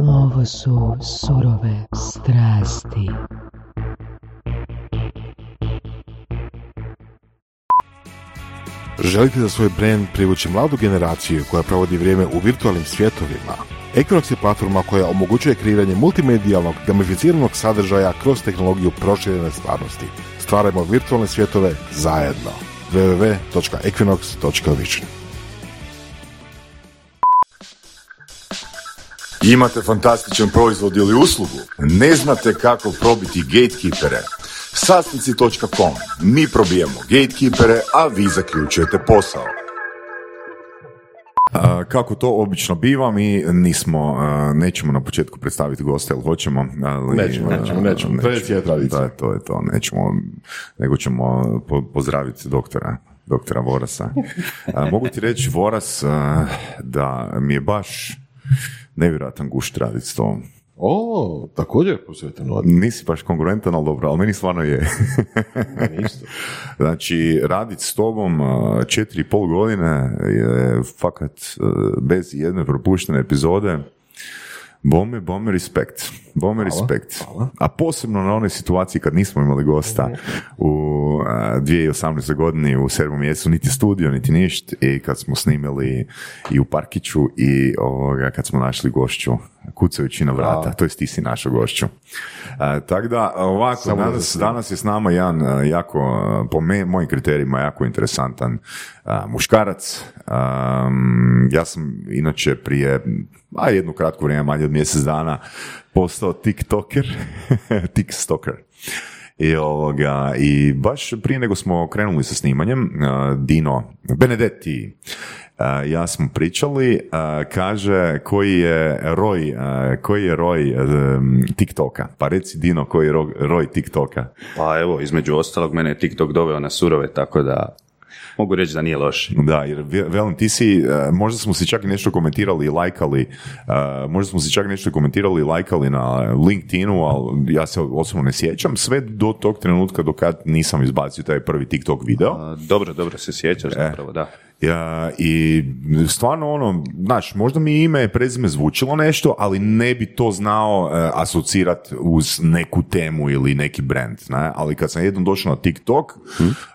Ovo su surove strasti. Želite za svoj brand privući mladu generaciju koja provodi vrijeme u virtualnim svjetovima? Equinox je platforma koja omogućuje kreiranje multimedijalnog, gamificiranog sadržaja kroz tehnologiju proširene stvarnosti. Stvarajmo virtualne svjetove zajedno. www.equinox.vision Imate fantastičan proizvod ili uslugu? Ne znate kako probiti gatekeepere? Sasnici.com. Mi probijamo gatekeepere, a vi zaključujete posao. A, kako to obično biva, mi nismo, a, nećemo na početku predstaviti goste, ali hoćemo, ali... Nećemo, nećemo, nećemo. To je tradicija. Da, to je to, nećemo, nego ćemo po- pozdraviti doktora, doktora Vorasa. A, mogu ti reći, Voras, da mi je baš nevjerojatan gušt raditi s tobom. O, također posveteno. Nisi baš konkurentan, ali dobro, ali meni stvarno je. Isto. Znači, raditi s tobom četiri i pol godine je fakat a, bez jedne propuštene epizode. Bome, bome, respekt. Bome, respekt. A posebno na onoj situaciji kad nismo imali gosta u a, 2018. godini u sedmom mjesecu, niti studio, niti ništa, i kad smo snimili i u Parkiću i ovoga, kad smo našli gošću kucajući na vrata, to jest ti si našao gošću. Tako da, ovako, danas, danas je s nama jedan jako, po me, mojim kriterijima, jako interesantan a, muškarac. Ja sam inače prije, a jednu kratko vrijeme, manje od mjesec dana, postao tiktoker, tikstoker. I, ovoga, I baš prije nego smo krenuli sa snimanjem, Dino Benedetti, ja smo pričali, kaže koji je roj, koji je roj TikToka. Pa reci Dino koji je ro- roj TikToka. Pa evo, između ostalog, mene je TikTok doveo na surove, tako da mogu reći da nije loš. Da, jer ve- velim, ti si, e, možda smo si čak i nešto komentirali i lajkali, e, možda smo si čak nešto komentirali i lajkali na LinkedInu, ali ja se osobno ne sjećam, sve do tog trenutka do kad nisam izbacio taj prvi TikTok video. A, dobro, dobro se sjećaš zapravo, da. Ja, I stvarno ono, znaš, možda mi ime i prezime zvučilo nešto, ali ne bi to znao e, asocirat uz neku temu ili neki brand, ne? ali kad sam jednom došao na TikTok,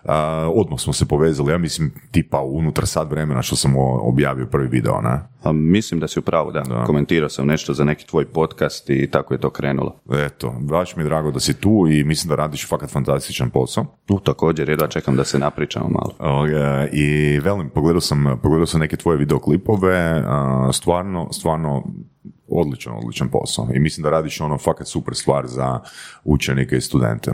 a, odmah smo se povezali, ja mislim tipa unutar sat vremena što sam objavio prvi video, ne? A, mislim da si u pravu, da. Komentirao sam nešto za neki tvoj podcast i tako je to krenulo. Eto, baš mi je drago da si tu i mislim da radiš fakat fantastičan posao. U, također, jedva čekam da se napričamo malo. Ovoga, I velim, pogledao sam, pogledao sam neke tvoje videoklipove, stvarno, stvarno odličan, odličan posao. I mislim da radiš ono fakat super stvar za učenike i studente.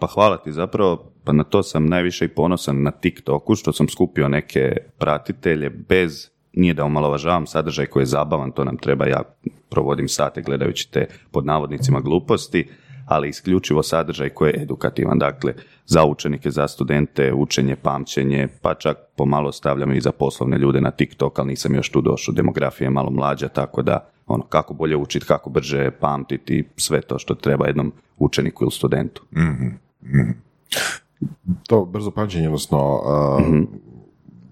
Pa hvala ti zapravo, pa na to sam najviše i ponosan na TikToku, što sam skupio neke pratitelje bez, nije da omalovažavam sadržaj koji je zabavan, to nam treba, ja provodim sate gledajući te pod navodnicima gluposti, ali isključivo sadržaj koji je edukativan, dakle za učenike, za studente, učenje, pamćenje, pa čak pomalo stavljam i za poslovne ljude na TikTok, ali nisam još tu došao, demografija je malo mlađa, tako da ono, kako bolje učiti, kako brže pamtiti, sve to što treba jednom učeniku ili studentu. To brzo pamćenje, odnosno uh, Mhm.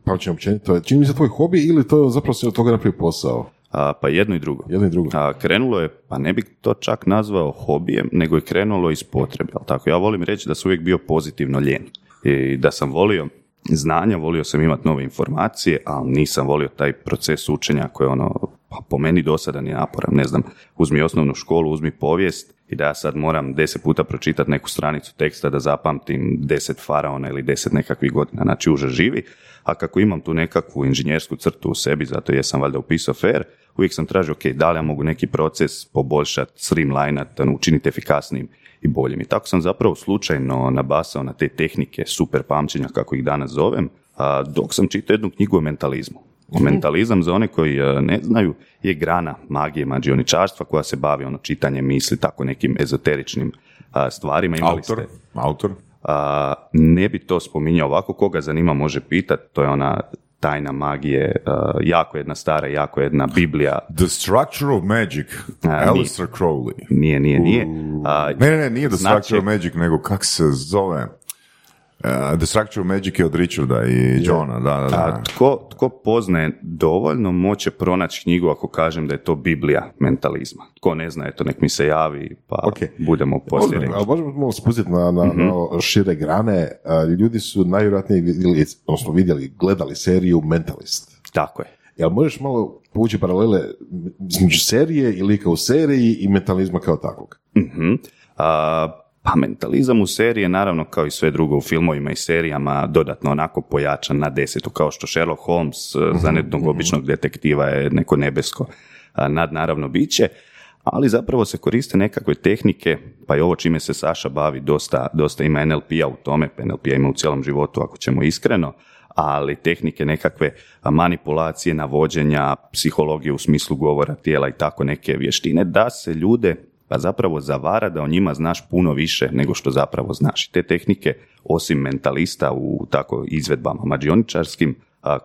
pamćenje općenito, čini mi se tvoj hobi ili to zapravo si od toga napravio posao? A, pa jedno i drugo. Jedno i drugo. A, krenulo je, pa ne bih to čak nazvao hobijem, nego je krenulo iz potrebe. jel tako? Ja volim reći da sam uvijek bio pozitivno ljen. I da sam volio znanja, volio sam imati nove informacije, ali nisam volio taj proces učenja koji je ono, pa po meni dosadan i naporan. Ne znam, uzmi osnovnu školu, uzmi povijest i da ja sad moram deset puta pročitati neku stranicu teksta da zapamtim deset faraona ili deset nekakvih godina. Znači, užas živi. A kako imam tu nekakvu inženjersku crtu u sebi, zato jesam valjda upisao fair, uvijek sam tražio, ok, da li ja mogu neki proces poboljšati, streamlinat, ono, učiniti efikasnijim i boljim. I tako sam zapravo slučajno nabasao na te tehnike super pamćenja, kako ih danas zovem, dok sam čitao jednu knjigu o mentalizmu. Mentalizam, za one koji e, ne znaju, je grana magije, mađioničarstva koja se bavi ono čitanjem misli, tako nekim ezoteričnim stvarima. Imali Autor, ste- autor. ne bi to spominjao ovako, koga zanima može pitati, to je ona tajna magije, a, jako jedna stara, jako jedna Biblija, The Structure of Magic, A, Alistair Crowley. nije, nije, nije. A, Ne, ne, ne, nije The Znači- Structure of Magic, nego kak se zove? Uh, The Structure of Magic je od Richarda i Johna, da, da, da. A tko, tko poznaje dovoljno moće pronaći knjigu ako kažem da je to Biblija mentalizma. Tko ne zna, eto, nek mi se javi pa Ok. budemo poslije Možemo, malo spustiti na, na, na šire grane. A, Ljudi su najvjerojatnije vidjeli, odnosno vidjeli, gledali seriju Mentalist. Tako je. Jel možeš malo povući paralele između serije i lika u seriji i mentalizma kao takvog? Mhm. A, pa mentalizam u seriji je naravno kao i sve drugo u filmovima i serijama dodatno onako pojačan na desetu, kao što Sherlock Holmes e, za nekog običnog detektiva je neko nebesko nadnaravno biće, ali zapravo se koriste nekakve tehnike, pa i ovo čime se Saša bavi dosta, dosta ima NLP-a u tome, pa NLP-a ima u cijelom životu ako ćemo iskreno, ali tehnike nekakve manipulacije, navođenja, psihologije u smislu govora tijela i tako neke vještine, da se ljude pa zapravo zavara da o njima znaš puno više nego što zapravo znaš. I te tehnike, osim mentalista u tako izvedbama mađioničarskim,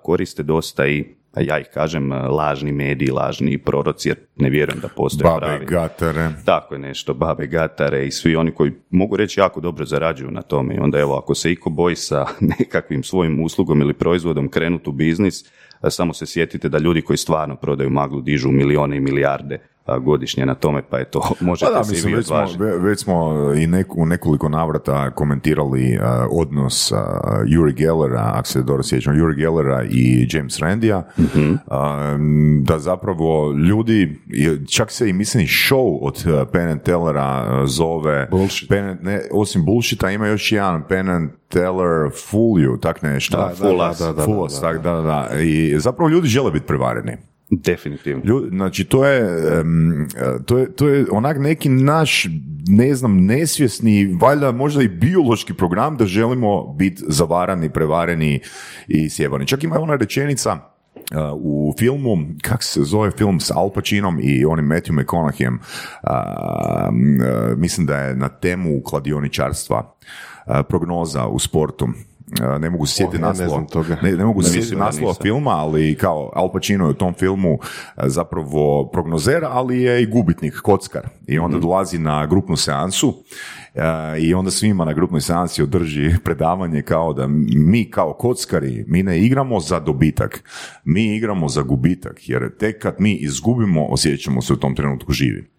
koriste dosta i, pa ja ih kažem, lažni mediji, lažni proroci, jer ne vjerujem da postoje Babe, pravi. gatare. Tako je nešto, babe, gatare i svi oni koji mogu reći jako dobro zarađuju na tome. I onda evo, ako se iko boji sa nekakvim svojim uslugom ili proizvodom krenuti u biznis, samo se sjetite da ljudi koji stvarno prodaju maglu dižu milijone i milijarde godišnje na tome, pa je to, možete Pa da, mislim, već smo, već smo i nek- u nekoliko navrata komentirali uh, odnos uh, Yuri Gellera, ako se dobro sjećam, Yuri Gellera i James Randija, Mhm. um, da zapravo ljudi, čak se i mislim show od uh, Penn and Tellera uh, zove Bullshit. Penn and- ne, osim bullshita ima još jedan Penn and Teller Fool You, tak nešto. Da, da, Full da, da, da, da, da, da. I zapravo ljudi žele biti prevareni. Definitivno. Ljudi, znači to je, em, to je, to je onak neki naš, ne znam, nesvjesni, valjda možda i biološki program da želimo biti zavarani, prevareni i sjebani. Čak ima ona rečenica uh, u filmu, kak se zove film s Al Pacinom i onim Matthew McConaugheyem, um, uh, mislim da je na temu kladioničarstva, uh, prognoza u sportu. Ne mogu se sjetiti Oh, ja ne naslova. toga. Ne, ne mogu sjetiti naslova filma, ali kao Al Pacino je u tom filmu e, zapravo prognozer, ali je i gubitnik, kockar. I onda dolazi na grupnu seansu e, i onda svima na grupnoj seansi održi predavanje kao da mi kao kockari, mi ne igramo za dobitak, mi igramo za gubitak, jer tek kad mi izgubimo, osjećamo se u tom trenutku živi.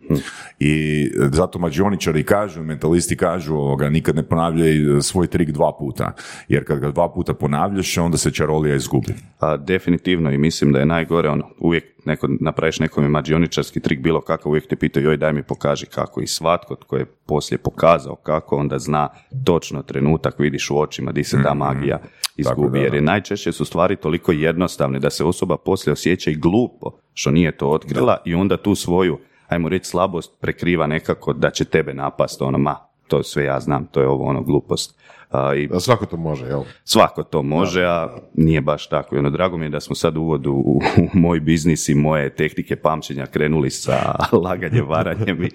I zato mađioničari kažu, mentalisti kažu, ovoga, nikad ne ponavljaj svoj trik dva puta, jer kad ga dva puta ponavljaš, onda se čarolija izgubi. A, definitivno i mislim da je najgore ono, uvijek neko, napraviš nekom mađioničarski trik bilo kako, uvijek te pitaju joj daj mi pokaži kako. I svatko tko je poslije pokazao kako, onda zna točno trenutak, vidiš u očima di se ta magija izgubi, da, jer da. je najčešće su stvari toliko jednostavne da se osoba poslije osjeća i glupo što nije to otkrila i onda tu svoju, ajmo reći, slabost prekriva nekako da će tebe napast, ono, ma, to sve ja znam, to je ovo ono glupost. A, I Da, svako to može, jel? Svako to može, a nije baš tako. I ono, drago mi je da smo sad u uvodu u, u moj biznis i moje tehnike pamćenja krenuli sa laganjem, varanjem i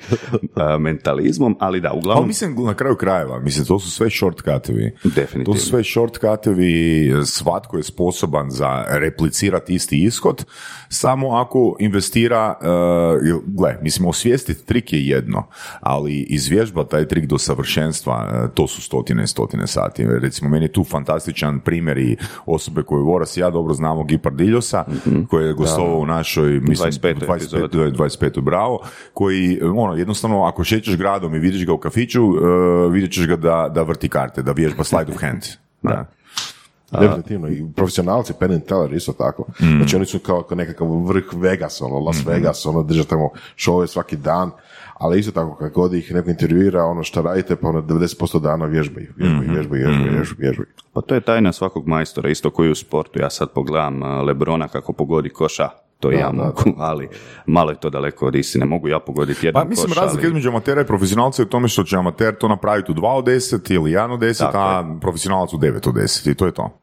a, mentalizmom, ali da, Ali uglavnom, mislim na kraju krajeva, mislim to su sve shortcutovi. Definitivno. To su sve shortcutovi, svatko je sposoban za replicirati isti ishod, samo ako investira, uh, gle, mislim osvijestiti trik je jedno, ali izvježba taj trik do savršenstva, uh, to su stotine i stotine sati. Recimo, meni je tu fantastičan primjer i osobe koju Voras i ja dobro znamo, Gipardiljosa, koji je gostovao u našoj, mislim, 25. 25. epizodi. to je 25. bravo, koji, ono, jednostavno, ako šećeš gradom i vidiš ga u kafiću, uh, vidjet ćeš ga da, da vrti karte, da vježba slide of hand. Da. Definitivno. I profesionalci, Penn and Teller isto tako. Znači oni su kao, kao nekakav vrh Vegas, ono, Las Vegas, ono, drže tamo šove svaki dan, ali isto tako kad god ih neko intervjuira, ono što radite, pa ono 90% dana vježbaju, vježbaju, vježbaju, vježbaju, vježbaju, vježbaju. pa to je tajna svakog majstora, isto koji u sportu. Ja sad pogledam a, Lebrona kako pogodi koša, to ja mogu, ali malo je to daleko od istine. Mogu ja pogoditi jedan Pa mislim, koš, razlika ali- između amatera i profesionalca je u tome što će amater to napraviti u 2 od 10 ili 1 od 10, Tako a profesionalac u 9 od 10 i to je to.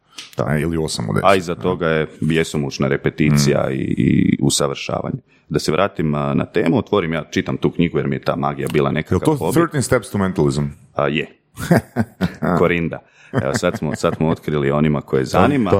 E, ili 8 od 10. a iza toga je bjesomučna repeticija i, i usavršavanje. Da se vratim na temu, otvorim, ja čitam tu knjigu jer mi je ta magija bila Je nekakav to hobi. 13 steps to mentalism? A, je, Korinda. Evo sad smo, sad smo otkrili onima koje zanima.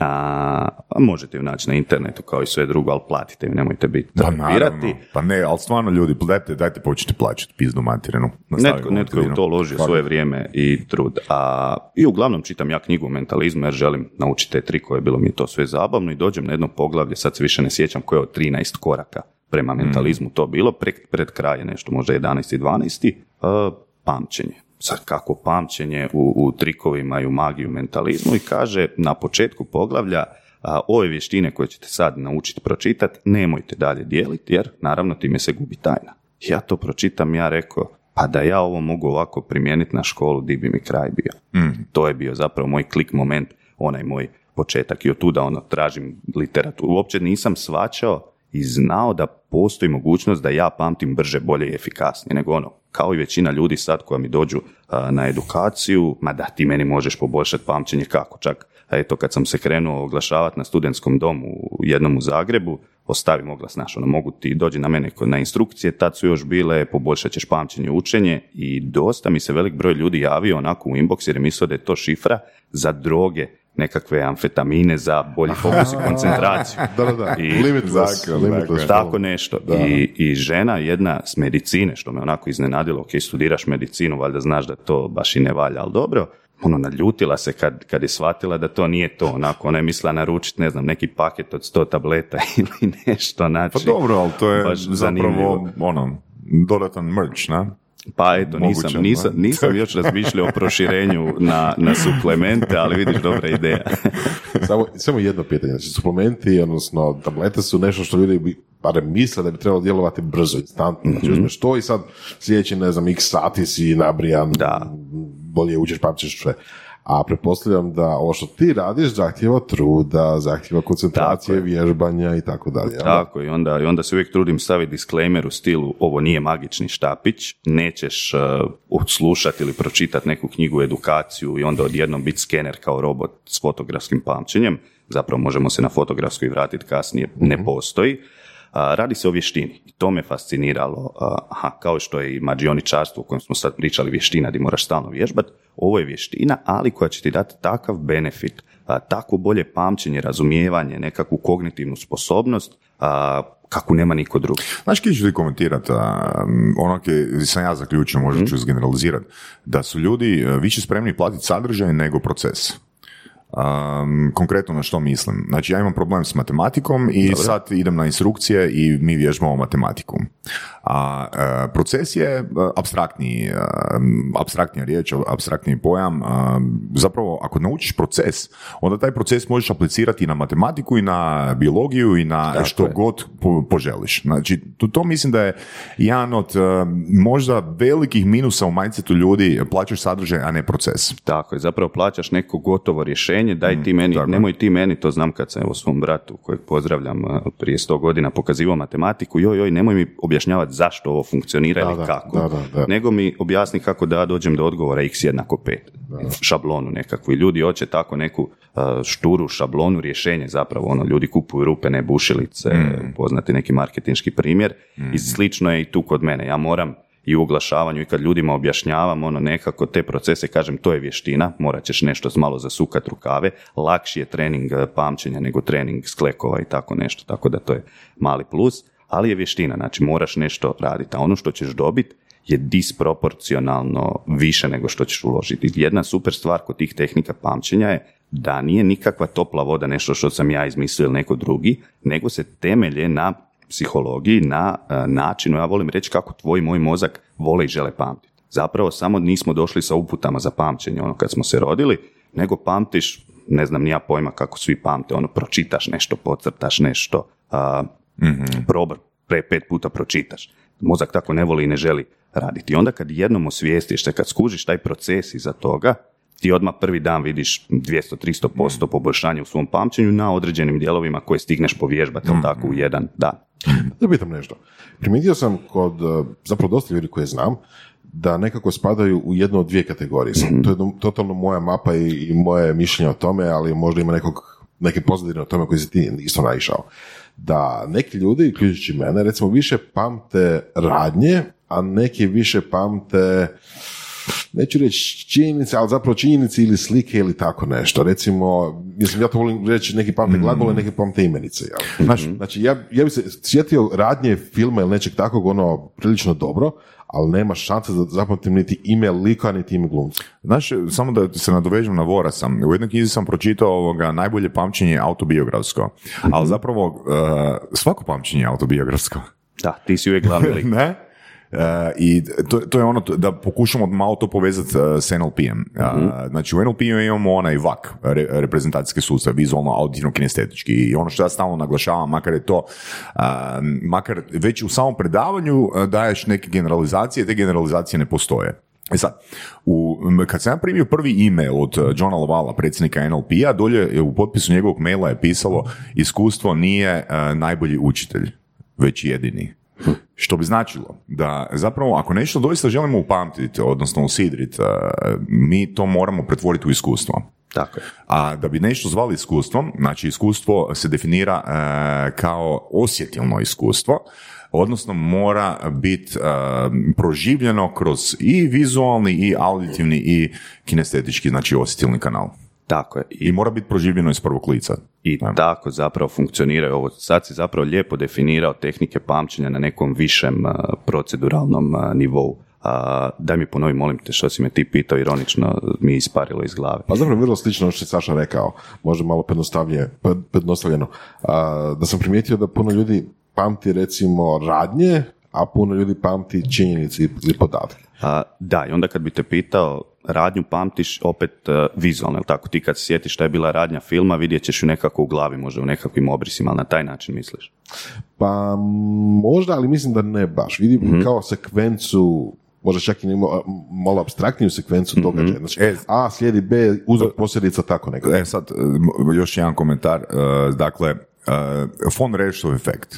A, a možete ju naći na internetu kao i sve drugo, ali platite ju, nemojte biti pirati. naravno, pa ne, ali stvarno ljudi, dajte, dajte počnite plaćati pizdu materinu. Netko, netko je u to uložio svoje vrijeme i trud. A, I uglavnom čitam ja knjigu o mentalizmu jer želim naučiti te trikove, bilo mi je to sve zabavno i dođem na jedno poglavlje, sad se više ne sjećam koje je od 13 koraka prema mentalizmu to bilo, pred, pred kraj je nešto, možda 11. i 12. a, pamćenje. Sad kako pamćenje u, u trikovima i u magiju mentalizmu i kaže na početku poglavlja a, ove vještine koje ćete sad naučiti pročitati, nemojte dalje dijeliti jer naravno time se gubi tajna. Ja to pročitam, ja rekao, pa da ja ovo mogu ovako primijeniti na školu, di bi mi kraj bio. To je bio zapravo moj klik moment, onaj moj početak i od tuda ono, tražim literaturu. Uopće nisam svačao i znao da postoji mogućnost da ja pamtim brže, bolje i efikasnije, nego ono, kao i većina ljudi sad koja mi dođu na edukaciju, ma da, ti meni možeš poboljšati pamćenje kako, čak eto kad sam se krenuo oglašavati na studentskom domu u jednom u Zagrebu, ostavim oglas naš, ono, mogu ti dođi na mene na instrukcije, tad su još bile, poboljšat ćeš pamćenje učenje i dosta mi se velik broj ljudi javio onako u inbox jer je mislio da je to šifra za droge, nekakve amfetamine za bolji fokus i koncentraciju. Da, da, da. I- limitless, Dakle, limitless. tako nešto. I, I žena jedna s medicine, što me onako iznenadilo, ok, studiraš medicinu, valjda znaš da to baš i ne valja, ali dobro, ono, naljutila se kad, kad je shvatila da to nije to, onako, ona je mislila naručiti, ne znam, neki paket od 100 tableta ili nešto, znači. Pa dobro, ali to je zapravo zanimljivo. ono, dodatan merch, na? Pa eto, nisam, Moguće, nisam, da. nisam još razmišljao o proširenju na, na suplemente, ali vidiš, dobra ideja. Samo, samo jedno pitanje. Znači, suplementi, odnosno tablete su nešto što ljudi bi, barem misle da bi trebalo djelovati brzo, instantno. Znači, uzmeš to i sad sljedeći, ne znam, x sati si nabrijan, Da. bolje učeš, pamćeš sve. A pretpostavljam da ovo što ti radiš zahtjeva truda, zahtjeva koncentracije, Tako je. vježbanja i tako dalje. Tako, i onda, i onda se uvijek trudim staviti disclaimer u stilu ovo nije magični štapić, nećeš uh, odslušati ili pročitati neku knjigu, edukaciju i onda odjednom biti skener kao robot s fotografskim pamćenjem, zapravo možemo se na fotografsku i vratiti kasnije, ne postoji. A, radi se o vještini i to me fasciniralo, A, aha, kao što je i mađioničarstvo o kojem smo sad pričali, vještina gdje moraš stalno vježbati, ovo je vještina, ali koja će ti dati takav benefit, a, takvo bolje pamćenje, razumijevanje, nekakvu kognitivnu sposobnost, a, kakvu nema niko drugi. Znaš kje ću ti komentirati, ono kje sam ja zaključio, možda Mhm. ću izgeneralizirati, da su ljudi e, više spremni platiti sadržaj nego proces. Um, konkretno na što mislim? Znači ja imam problem s matematikom i sad idem na instrukcije i mi vježbamo matematiku. A e, proces je e, apstraktniji, e, apstraktnija riječ, apstraktniji pojam. zapravo ako naučiš proces, onda taj proces možeš aplicirati i na matematiku i na biologiju i na što je. god po- poželiš. Znači, to, to mislim da je jedan od možda velikih minusa u mindsetu ljudi, plaćaš sadržaj, a ne proces. Tako je, zapravo plaćaš neko gotovo rješenje, daj ti meni, tako nemoj ti meni, to znam kad sam evo svom bratu kojeg pozdravljam prije sto godina pokazivao matematiku, joj, joj, nemoj mi objašnjavati zašto ovo funkcionira Da, ili da, kako, da, da, da. nego mi objasni kako da dođem do odgovora x jednako 5, šablonu nekakvu. I ljudi hoće tako neku šturu šablonu rješenje zapravo, ono, ljudi kupuju rupe, ne bušilice, poznati neki marketinški primjer i slično je i tu kod mene, ja moram i u oglašavanju i kad ljudima objašnjavam ono nekako te procese, kažem to je vještina, morat ćeš nešto malo zasukat rukave, lakši je trening e, pamćenja nego trening sklekova i tako nešto, tako da to je mali plus, ali je vještina, znači moraš nešto raditi, a ono što ćeš dobiti je disproporcionalno više nego što ćeš uložiti. Jedna super stvar kod tih tehnika pamćenja je da nije nikakva topla voda nešto što sam ja izmislio ili neko drugi, nego se temelje na psihologiji, na e, načinu, ja volim reći kako tvoj moj mozak vole i žele pamtiti. Zapravo samo nismo došli sa uputama za pamćenje ono kad smo se rodili, nego pamtiš, ne znam ni ja pojma kako svi pamte, ono pročitaš nešto, podcrtaš nešto, a, proba, pre pet puta pročitaš. Mozak tako ne voli i ne želi raditi. I onda kad jednom osvijestiš se, kad skužiš taj proces iza toga, ti odmah prvi dan vidiš 200-300% poboljšanje u svom pamćenju na određenim dijelovima koje stigneš povježbati, jel tako, u jedan dan. Da pitam nešto. Primijetio sam kod, eh, zapravo dosta ljudi koje znam, da nekako spadaju u jednu od dvije kategorije. Sad, To je totalno moja mapa i, i moje mišljenje o tome, ali možda ima nekog, neke pozadine o tome koji si ti isto naišao. Da neki ljudi, uključujući mene, recimo više pamte radnje, a neki više pamte neću reći činjenice, ali zapravo činjenice ili slike ili tako nešto. Recimo, mislim, ja to volim reći, neki pamte glagole, neki pamte imenice. Ja. Znaš, znači, ja, ja bi se sjetio radnje filma ili nečeg takvog, ono, prilično dobro, ali nema šanse da zapamtim niti ime lika, niti ime glumca. Znaš, samo da se nadovežem na Vora sam, u jednoj knjizi sam pročitao ovoga, najbolje pamćenje je autobiografsko, ali zapravo uh, svako pamćenje je autobiografsko. Da, ti si uvijek glavni lik. ne? Uh, I to, to je ono to- da pokušamo malo to povezati uh, s NLP-em. Uh, Znači u NLP-u imamo onaj VAK, re, reprezentacijski sustav, vizualno, auditivno, kinestetički i ono što ja stalno naglašavam, makar je to, uh, makar već u samom predavanju uh, daješ neke generalizacije, te generalizacije ne postoje. E sad, u, kad sam ja primio prvi email od uh, Johna Lavala, predsjednika NLP-a, dolje je u potpisu njegovog maila je pisalo iskustvo nije uh, najbolji učitelj, već jedini. Što bi značilo da zapravo ako nešto doista želimo upamtiti, odnosno usidriti, uh, mi to moramo pretvoriti u iskustvo. Tako je. A da bi nešto zvali iskustvom, znači iskustvo se definira uh, kao osjetilno iskustvo, odnosno mora biti uh, proživljeno kroz i vizualni i auditivni i kinestetički, znači osjetilni kanal. Tako je. I mora biti proživljeno iz prvog lica. I tako zapravo funkcioniraju ovo. Sad si zapravo lijepo definirao tehnike pamćenja na nekom višem proceduralnom nivou. A, daj mi ponovi, molim te, što si me ti pitao, ironično mi je isparilo iz glave. Pa zapravo vrlo slično što je Saša rekao, možda malo. A, da sam primijetio da puno ljudi pamti recimo radnje, a puno ljudi pamti činjenice i i podatke. A, da, i onda kad bi te pitao, radnju pamtiš opet a, vizualno, jel tako? Ti kad se sjetiš šta je bila radnja filma, vidjet ćeš ju nekako u glavi, možda u nekakvim obrisima, ali na taj način misliš. Pa možda, ali mislim da ne baš. Vidim kao sekvencu možda čak i nemo- malo abstraktniju sekvencu događaja. Znači, E, A slijedi B, uzrok posljedica, tako nekako. E sad, još jedan komentar. e, Dakle, e, von Rerštov efekt.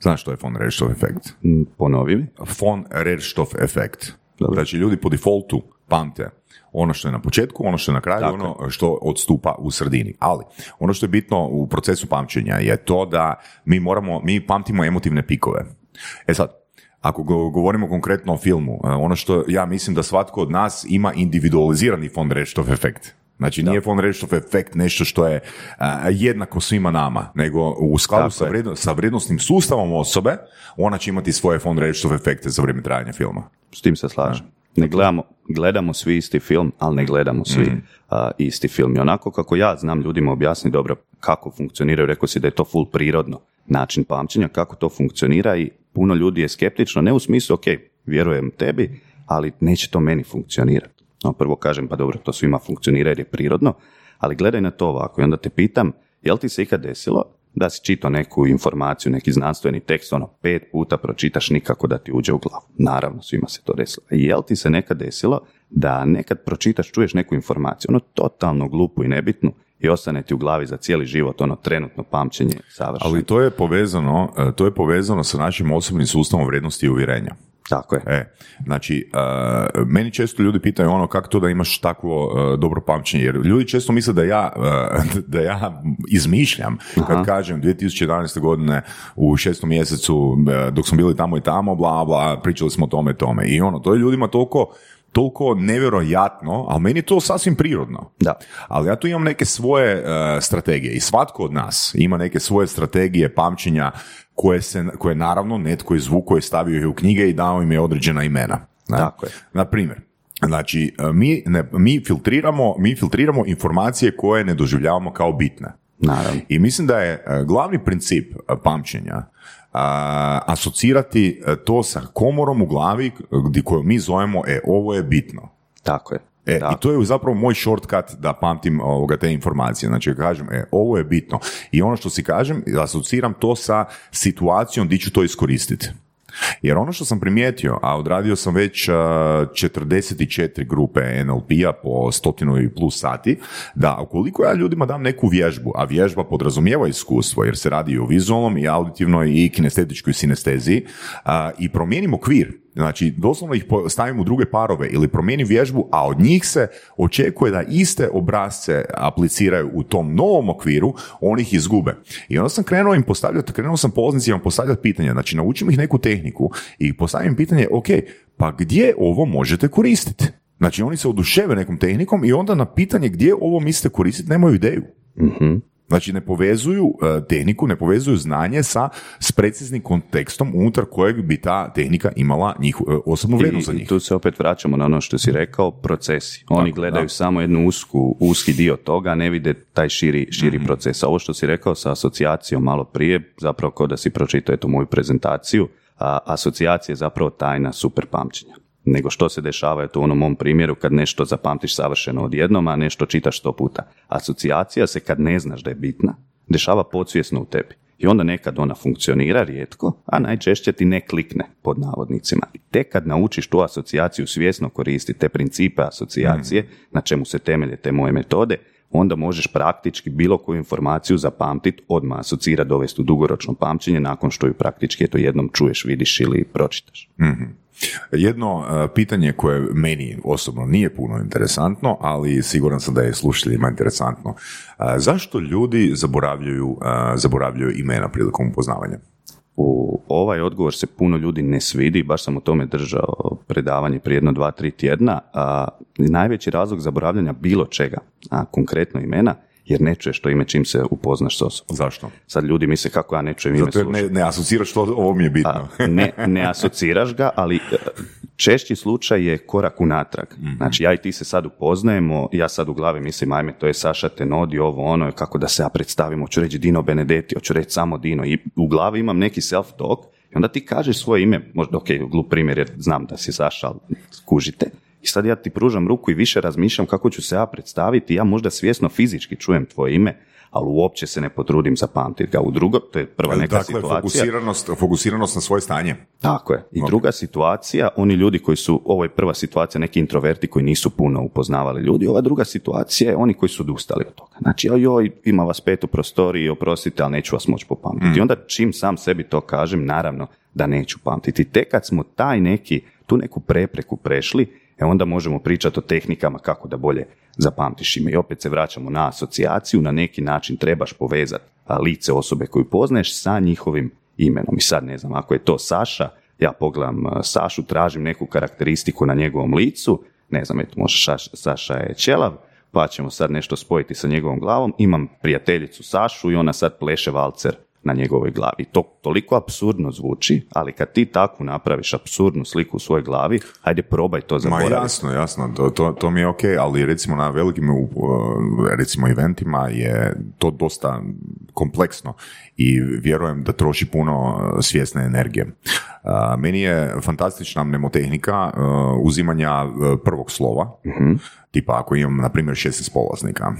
Znaš što je von Rerštov efekt? Mm, Ponovi mi. Von Rerštov efekt. Znači, ljudi po defaultu pamte ono što je na početku, ono što je na kraju, Tako ono što odstupa u sredini. Ali, ono što je bitno u procesu pamćenja je to da mi moramo, mi pamtimo emotivne pikove. E sad, ako go- govorimo konkretno o filmu, e, ono što ja mislim da svatko od nas ima individualizirani von Rerštov efekt. Znači nije von Rerštov efekt nešto što je a, jednako svima nama, nego u skladu sa, je. vrijedno- sa vrijednosnim sustavom osobe, ona će imati svoje von Rerštov efekte za vrijeme trajanja filma. S tim se slažem. Ne gledamo, gledamo svi isti film, ali ne gledamo svi a, isti film. I onako kako ja znam ljudima objasniti dobro kako funkcioniraju, rekao si da je to full prirodno način pamćenja, kako to funkcionira i puno ljudi je skeptično, ne u smislu, ok, vjerujem tebi, ali neće to meni funkcionirati. No, prvo kažem, pa dobro, to svima funkcionira jer je prirodno, ali gledaj na to ovako i onda te pitam, jel ti se ikad desilo da si čitao neku informaciju, neki znanstveni tekst, ono, pet puta pročitaš nikako da ti uđe u glavu. Naravno, svima se to desilo. I jel ti se nekad desilo da nekad pročitaš, čuješ neku informaciju, ono, totalno glupu i nebitnu i ostane ti u glavi za cijeli život, ono, trenutno pamćenje savršeno. Ali to je povezano, e, to je povezano sa našim osobnim sustavom vrijednosti i uvjerenja. Tako je. E, znači, e, meni često ljudi pitaju ono kako to da imaš takvo e, dobro pamćenje, jer ljudi često misle da ja, e, da ja izmišljam kad kažem 2011. godine u šestom mjesecu dok smo bili tamo i tamo, bla, bla, pričali smo o tome i tome. I ono, to je ljudima toliko toliko nevjerojatno, ali meni je to sasvim prirodno. Da. Ali ja tu imam neke svoje e, strategije i svatko od nas ima neke svoje strategije pamćenja koje, se, koje naravno netko izvukao i stavio ih u knjige i dao im je određena imena. Ne? Tako je. Na primjer, znači e, mi, ne, mi, filtriramo, mi filtriramo informacije koje ne doživljavamo kao bitne. Naravno. I mislim da je e, glavni princip e, pamćenja a, asocirati to sa komorom u glavi gdje koju mi zovemo e, ovo je bitno. Tako je. E, Da. I to je zapravo moj shortcut da pamtim ovoga, te informacije. Znači, kažem, e, ovo je bitno. I ono što si kažem, asociram to sa situacijom gdje ću to iskoristiti. Jer ono što sam primijetio, a odradio sam već a, 44 grupe NLP-a po stotinu i plus sati, da ukoliko ja ljudima dam neku vježbu, a vježba podrazumijeva iskustvo, jer se radi i o vizualnom i auditivnoj i kinestetičkoj sinesteziji, a, i promijenim okvir, Znači, doslovno ih stavim u druge parove ili promijenim vježbu, a od njih se očekuje da iste obrazce apliciraju u tom novom okviru, oni ih izgube. I onda sam krenuo im postavljati, krenuo sam poznicima postavljati pitanja, znači naučim ih neku tehniku i postavim pitanje, ok, pa gdje ovo možete koristiti? Znači oni se oduševe nekom tehnikom i onda na pitanje gdje ovo mislite koristiti nemaju ideju. Mhm. Znači ne povezuju e, tehniku, ne povezuju znanje sa s preciznim kontekstom unutar kojeg bi ta tehnika imala njih, e, osobnu vrijednost za njih. I tu se opet vraćamo na ono što si rekao, procesi. Oni Tako, gledaju da. samo jednu usku, uski dio toga, ne vide taj širi, širi Mhm. proces. A ovo što si rekao sa asocijacijom malo prije, zapravo kao da si pročitao eto moju prezentaciju, a, asocijacija je zapravo tajna super pamćenja. Nego što se dešava je to u onom mom primjeru kad nešto zapamtiš savršeno odjednom, a nešto čitaš sto puta. Asocijacija se kad ne znaš da je bitna, dešava podsvjesno u tebi. I onda nekad ona funkcionira rijetko, a najčešće ti ne klikne pod navodnicima. I tek kad naučiš tu asocijaciju svjesno koristiti te principe asocijacije, na čemu se temelje te moje metode, onda možeš praktički bilo koju informaciju zapamtiti, odmah asocirati, dovesti u dugoročno pamćenje nakon što ju praktički eto jednom čuješ, vidiš ili pročitaš. Jedno e, pitanje koje meni osobno nije puno interesantno, ali siguran sam da je slušateljima interesantno. E, Zašto ljudi zaboravljaju, e, zaboravljaju imena prilikom upoznavanja? U ovaj odgovor se puno ljudi ne svidi, baš sam o tome držao predavanje prije jedno dva, tri tjedna. A, najveći razlog zaboravljanja bilo čega, a konkretno imena, jer ne čuješ to ime čim se upoznaš s osobom. Zašto? Sad ljudi misle kako ja ne čujem ime Zato jer ne, ne asociraš to, ovo mi je bitno. A, ne, ne asociraš ga, ali e, češći slučaj je korak unatrag. Znači, ja i ti se sad upoznajemo, ja sad u glavi mislim, ajme, to je Saša Tenodi, ovo ono, kako da se ja predstavim, hoću reći Dino Benedetti, hoću reći samo Dino. I u glavi imam neki self-talk i onda ti kažeš svoje ime, možda, ok, glup primjer jer znam da si Saša, ali skužite. I sad ja ti pružam ruku i više razmišljam kako ću se ja predstaviti, ja možda svjesno fizički čujem tvoje ime, ali uopće se ne potrudim zapamtiti ga. U drugo, to je prva neka dakle, situacija. fokusiranost, fokusiranost na svoje stanje. Tako je. I druga situacija, oni ljudi koji su, ovo je prva situacija, neki introverti koji nisu puno upoznavali ljudi, ova druga situacija je oni koji su odustali od toga. Znači, joj, joj, ima vas pet u prostoriji, oprostite, ali neću vas moći popamtiti. I onda čim sam sebi to kažem, naravno da neću pamtiti. Tek kad smo taj neki, tu neku prepreku prešli, e onda možemo pričati o tehnikama kako da bolje zapamtiš ime. I opet se vraćamo na asocijaciju, na neki način trebaš povezati lice osobe koju poznaješ sa njihovim imenom. I sad ne znam, ako je to Saša, ja pogledam Sašu, tražim neku karakteristiku na njegovom licu, ne znam, eto, možda Saš- Saša je ćelav, pa ćemo sad nešto spojiti sa njegovom glavom, imam prijateljicu Sašu i ona sad pleše valcer na njegovoj glavi. To toliko apsurdno zvuči, ali kad ti takvu napraviš apsurdnu sliku u svojoj glavi, hajde probaj to Ma zaboraviti. jasno, jasno, to, to, to mi je ok, ali recimo na velikim recimo eventima je to dosta kompleksno i vjerujem da troši puno uh, svjesne energije. Uh, meni je fantastična mnemotehnika uh, uzimanja prvog slova, tipa ako imam na primjer 16 polaznika,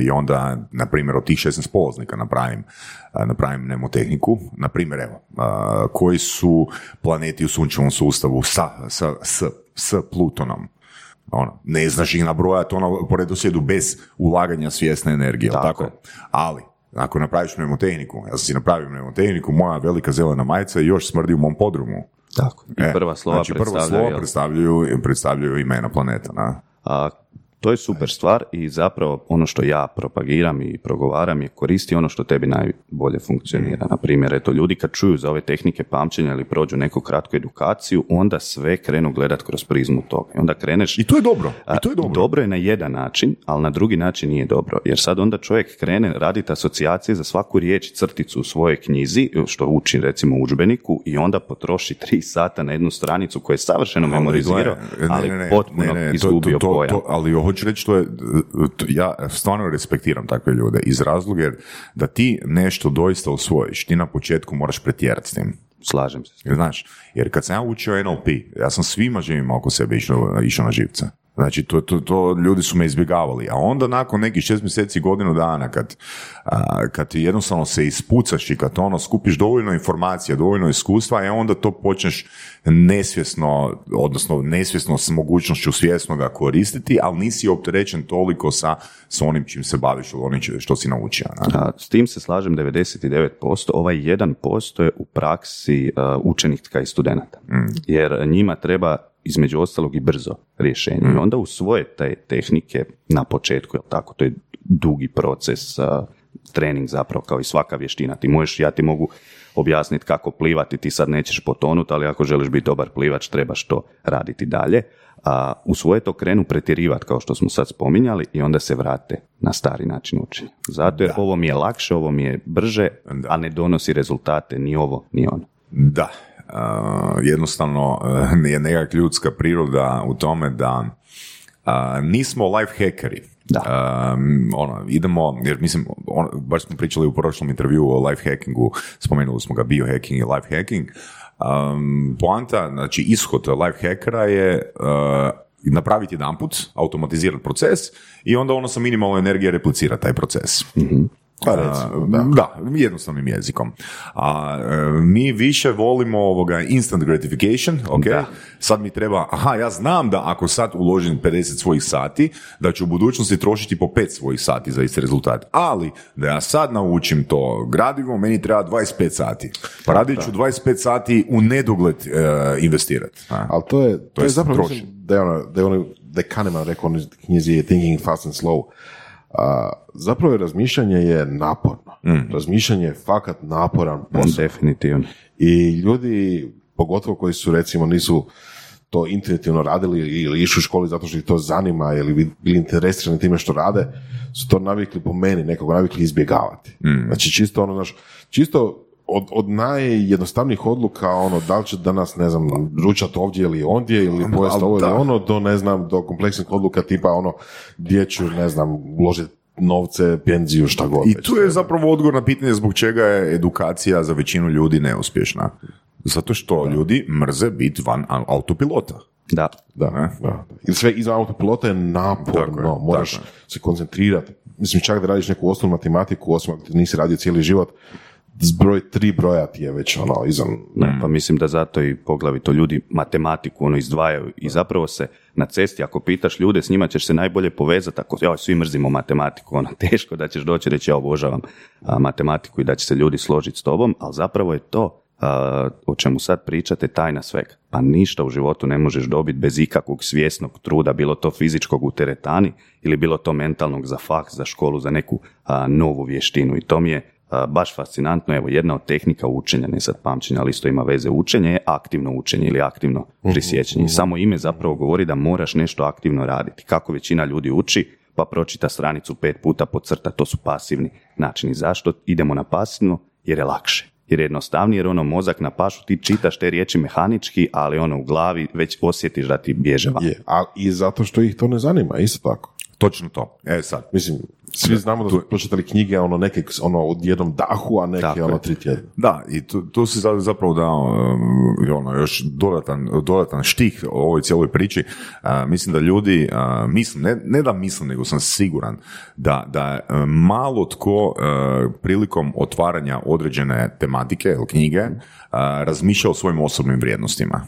i onda, na primjer, od tih 16 polaznika napravim, napravim mnemotehniku, na primjer, evo, koji su planeti u sunčevom sustavu sa, sa, s, s Plutonom. Ono, ne znaš ih nabrojati ono po redoslijedu bez ulaganja svjesne energije, Tako tako? Ali, ako napraviš mnemotehniku, ja sam si napravio mnemotehniku, moja velika zelena majica još smrdi u mom podrumu. Tako. I E, prva slova znači, prva predstavljaju, slova jel? predstavljaju, predstavljaju imena planeta. Na. A, to je super stvar i zapravo ono što ja propagiram i progovaram je koristi ono što tebi najbolje funkcionira. Na primjer, eto, ljudi kad čuju za ove tehnike pamćenja ili prođu neku kratku edukaciju, onda sve krenu gledat kroz prizmu toga. I onda kreneš... I to je dobro. I to je dobro. Dobro je na jedan način, ali na drugi način nije dobro. Jer sad onda čovjek krene raditi asocijacije za svaku riječ crticu u svojoj knjizi, što uči recimo u udžbeniku, i onda potroši tri sata na jednu stranicu koju je savršeno memorizirao, ali potpuno izgubio pojam. ali hoću reći, to je, to- ja stvarno respektiram takve ljude iz razloga jer da ti nešto doista osvojiš, ti na početku moraš pretjerati s tim. Slažem se. Znaš, jer kad sam ja učio NLP, ja sam svima živima oko sebe išao, išao na živce. Znači, to, to, to ljudi su me izbjegavali. A onda nakon nekih šest mjeseci, godinu dana, kad, a, kad ti jednostavno se ispucaš i kad ono skupiš dovoljno informacija, dovoljno iskustva, e onda to počneš nesvjesno, odnosno nesvjesno s mogućnošću svjesno ga koristiti, ali nisi opterećen toliko sa, sa onim čim se baviš onim što si naučio. A, s tim se slažem 99%, ovaj 1% je u praksi a, učenika i studenata. Jer njima treba između ostalog i brzo rješenje. I onda u svoje te tehnike na početku, jel tako, to je dugi proces trening zapravo kao i svaka vještina. Ti možeš, ja ti mogu objasniti kako plivati, ti sad nećeš potonuti, ali ako želiš biti dobar plivač, trebaš to raditi dalje. A u svoje to krenu pretjerivati, kao što smo sad spominjali, i onda se vrate na stari način učenja. Zato jer ovo mi je lakše, ovo mi je brže, a ne donosi rezultate ni ovo, ni ono. Da, jednostavno uh, je nekak ljudska priroda u tome da uh, nismo life hackeri. Da. Um, ono, idemo, jer mislim, on, baš smo pričali u prošlom intervju o life hackingu, spomenuli smo ga biohacking i life hacking. Um, poanta, znači ishod life hackera je uh, napraviti jedanput, automatizirati proces i onda ono sa minimalnom energije replicira taj proces. Pa recimo, A, da. jednostavnim jezikom. A e, mi više volimo ovoga instant gratification, ok? Da. Sad mi treba, aha, ja znam da ako sad uložim 50 svojih sati, da ću u budućnosti trošiti po 5 svojih sati za isti rezultat. Ali, da ja sad naučim to gradivo, meni treba 25 sati. Pa radit ću 25 sati u nedogled e, investirati. Ali to je, to je je zapravo, mislim, da je ono, da je ono, da je Kahneman rekao u knjizi Thinking Fast and Slow. A, zapravo je razmišljanje je naporno. Mm. Razmišljanje je fakat naporan posao. Definitivno. I ljudi, pogotovo koji su recimo nisu to intuitivno radili ili išli u školi zato što ih to zanima ili bi bili interesirani time što rade, su to navikli po meni, nekako navikli izbjegavati. Znači čisto ono, znaš, čisto od, od najjednostavnijih odluka, ono, da li će danas, ne znam, ručat ovdje ili ondje, ili pojesti ovo ili da. ono, do, ne znam, do kompleksnih odluka tipa, ono, gdje ću, ne znam, uložiti novce, penziju, šta god. I tu je zapravo odgovor na pitanje zbog čega je edukacija za većinu ljudi neuspješna. Zato što ljudi mrze biti van au- autopilota. Da. Da, Ne? da. I sve izvan autopilota je naporno, je, moraš tako se koncentrirati. Mislim, čak da radiš neku osnovnu matematiku, osim ako nisi radio cijeli život, zbroj tri broja ti je već ono, izvan... Ne, pa mislim da zato i poglavito ljudi matematiku ono izdvajaju. I zapravo se na cesti ako pitaš ljude s njima ćeš se najbolje povezati ako ja svi mrzimo matematiku ono teško da ćeš doći reći ja obožavam a, matematiku i da će se ljudi složiti s tobom ali zapravo je to a, o čemu sad pričate tajna svega. Pa ništa u životu ne možeš dobiti bez ikakvog svjesnog truda bilo to fizičkog u teretani ili bilo to mentalnog za faks, za školu, za neku a, novu vještinu. I to mi je baš fascinantno, evo jedna od tehnika učenja, ne sad pamćenja, ali isto ima veze učenje, je aktivno učenje ili aktivno prisjećanje. I samo ime zapravo govori da moraš nešto aktivno raditi. Kako većina ljudi uči, pa pročita stranicu pet puta podcrta, to su pasivni načini. Zašto idemo na pasivno? Jer je lakše. Jer je jednostavnije, jer ono mozak na pašu, ti čitaš te riječi mehanički, ali ono u glavi već osjetiš da ti bježe van. Je, a i zato što ih to ne zanima, isto tako. Točno to. E sad, Mislim, svi znamo da su pročitali knjige ono neke ono u jednom dahu, a neke Tako ono tri tjedna. Da, i tu, tu si za- zapravo dao um, ono, još dodatan, dodatan štih o ovoj cijeloj priči. A, mislim da ljudi, a, mislim, ne, ne da mislim, nego sam siguran da, da e, malo tko e, prilikom otvaranja određene tematike ili knjige a, razmišlja o svojim osobnim vrijednostima.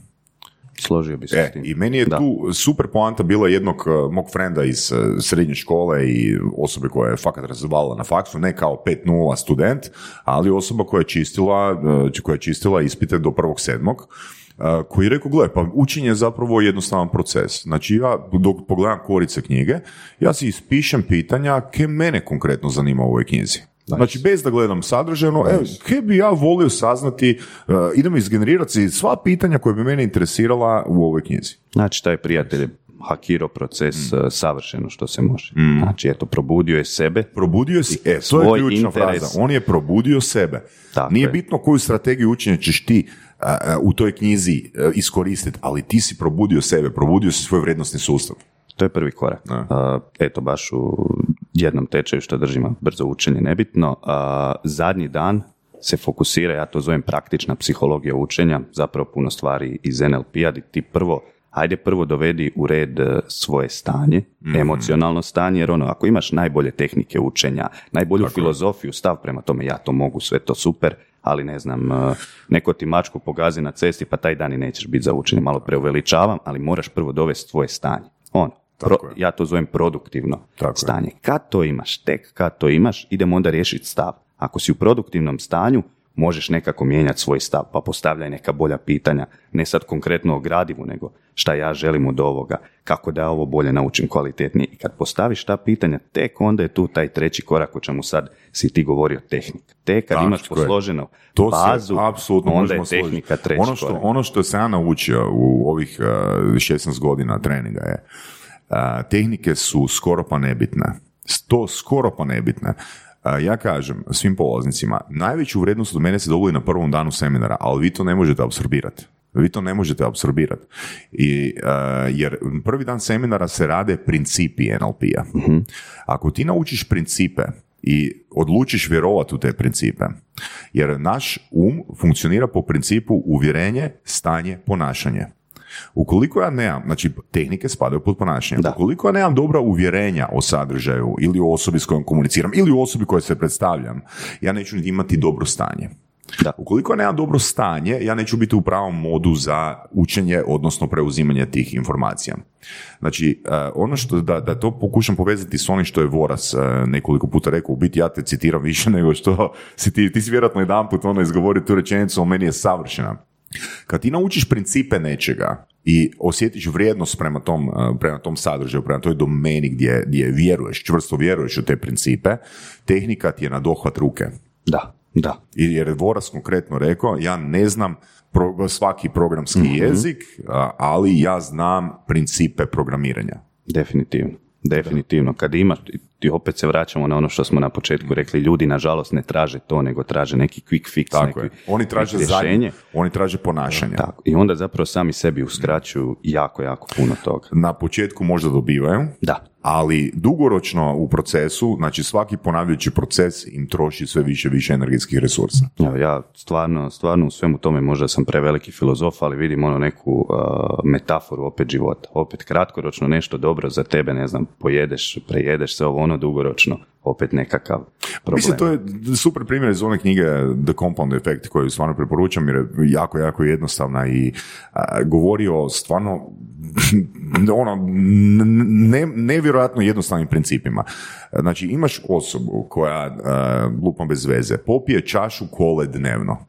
Složio bi se E, s tim. I meni je Da. tu super poanta bila jednog uh, mog frenda iz uh, srednje škole i osobe koja je fakat razvala na faksu, ne kao 5.0 student, ali osoba koja je čistila, uh, koja je čistila ispite do prvog sedmog, uh, koji je rekao, gle, pa učenje je zapravo jednostavan proces. Znači ja, dok pogledam korice knjige, ja si ispišem pitanja ke mene konkretno zanima u ovoj knjizi. Znači, bez da gledam sadržajno, e, ke bi ja volio saznati, uh, idem izgenerirati sva pitanja koja bi mene interesirala u ovoj knjizi. Znači, taj prijatelj je hakirao proces e, savršeno što se može. Znači, eto, probudio je sebe. Probudio si, e, to je ključna interes. fraza. On je probudio sebe. Tako Nije je. bitno koju strategiju učenja ćeš ti a, u toj knjizi a, iskoristiti, ali ti si probudio sebe, probudio si svoj vrednostni sustav. To je prvi korak. A, eto, baš u jednom tečaju što držimo brzo učenje nebitno. A, zadnji dan se fokusira, ja to zovem praktična psihologija učenja, zapravo puno stvari iz NLP-a, di ti prvo Ajde prvo dovedi u red e, svoje stanje, emocionalno stanje, jer ono, ako imaš najbolje tehnike učenja, najbolju filozofiju, stav prema tome, ja to mogu, sve to super, ali ne znam, e, neko ti mačku pogazi na cesti, pa taj dan i nećeš biti za učenje, malo preuveličavam, ali moraš prvo dovesti svoje stanje. Ono, pro- Tako je. ja to zovem produktivno Tako je. stanje. Kad to imaš, tek kad to imaš, idemo onda riješiti stav. Ako si u produktivnom stanju, možeš nekako mijenjati svoj stav, pa postavljaj neka bolja pitanja, ne sad konkretno o gradivu, nego šta ja želim od ovoga, kako da ovo bolje naučim kvalitetnije. I kad postaviš ta pitanja, tek onda je tu taj treći korak o čemu sad si ti govorio tehnika. Tek kad Tako imaš je. posloženo To se bazu, apsolutno onda je tehnika treći ono što, korak. ono što sam ja naučio u ovih uh, 16 godina treninga je tehnike su skoro pa nebitne. To skoro pa nebitne. Ja kažem svim polaznicima, najveću vrijednost od mene se dobili na prvom danu seminara, ali vi to ne možete apsorbirati. Vi to ne možete apsorbirati. I, uh, jer prvi dan seminara se rade principi NLP-a. Ako ti naučiš principe i odlučiš vjerovati u te principe, jer naš um funkcionira po principu uvjerenje, stanje, ponašanje. Ukoliko ja nemam, znači tehnike spadaju pod ponašanje, Da. ukoliko ja nemam dobra uvjerenja o sadržaju ili o osobi s kojom komuniciram ili o osobi kojoj se predstavljam, ja neću niti imati dobro stanje. Da. Ukoliko nemam dobro stanje, ja neću biti u pravom modu za učenje, odnosno preuzimanje tih informacija. Znači, eh, ono što, da, da to pokušam povezati s onim što je Voras eh, nekoliko puta rekao, u biti ja te citiram više nego što si ti, ti si vjerojatno jedan put ono izgovorio tu rečenicu, o meni je savršena. Kad ti naučiš principe nečega i osjetiš vrijednost prema tom, eh, prema tom sadržaju, prema toj domeni gdje, gdje vjeruješ, čvrsto vjeruješ u te principe, tehnika ti je na dohvat ruke. Da, da. I jer je Voras konkretno rekao, ja ne znam pro- svaki programski Mhm. jezik, ali ja znam principe programiranja. Definitivno. Definitivno. Kad imaš, i opet se vraćamo na ono što smo na početku rekli, ljudi nažalost ne traže to, nego traže neki quick fix, Tako neki je. Oni traže rješenje. oni traže ponašanje. Tako. I onda zapravo sami sebi uskraćuju jako, jako puno toga. Na početku možda dobivaju, Da. Ali dugoročno u procesu, znači svaki ponavljajući proces im troši sve više i više energetskih resursa. Evo, ja stvarno, stvarno u svemu tome možda sam preveliki filozof, ali vidim ono neku uh, metaforu opet života. Opet kratkoročno nešto dobro za tebe, ne znam, pojedeš, prejedeš se ovo ono dugoročno, opet nekakav problem. Mislim, to je super primjer iz one knjige The Compound Effect koju stvarno preporučam jer je jako, jako jednostavna i a, govori o stvarno ono, ne, nevjerojatno jednostavnim principima. Znači, imaš osobu koja, a, lupam bez veze, popije čašu kole dnevno.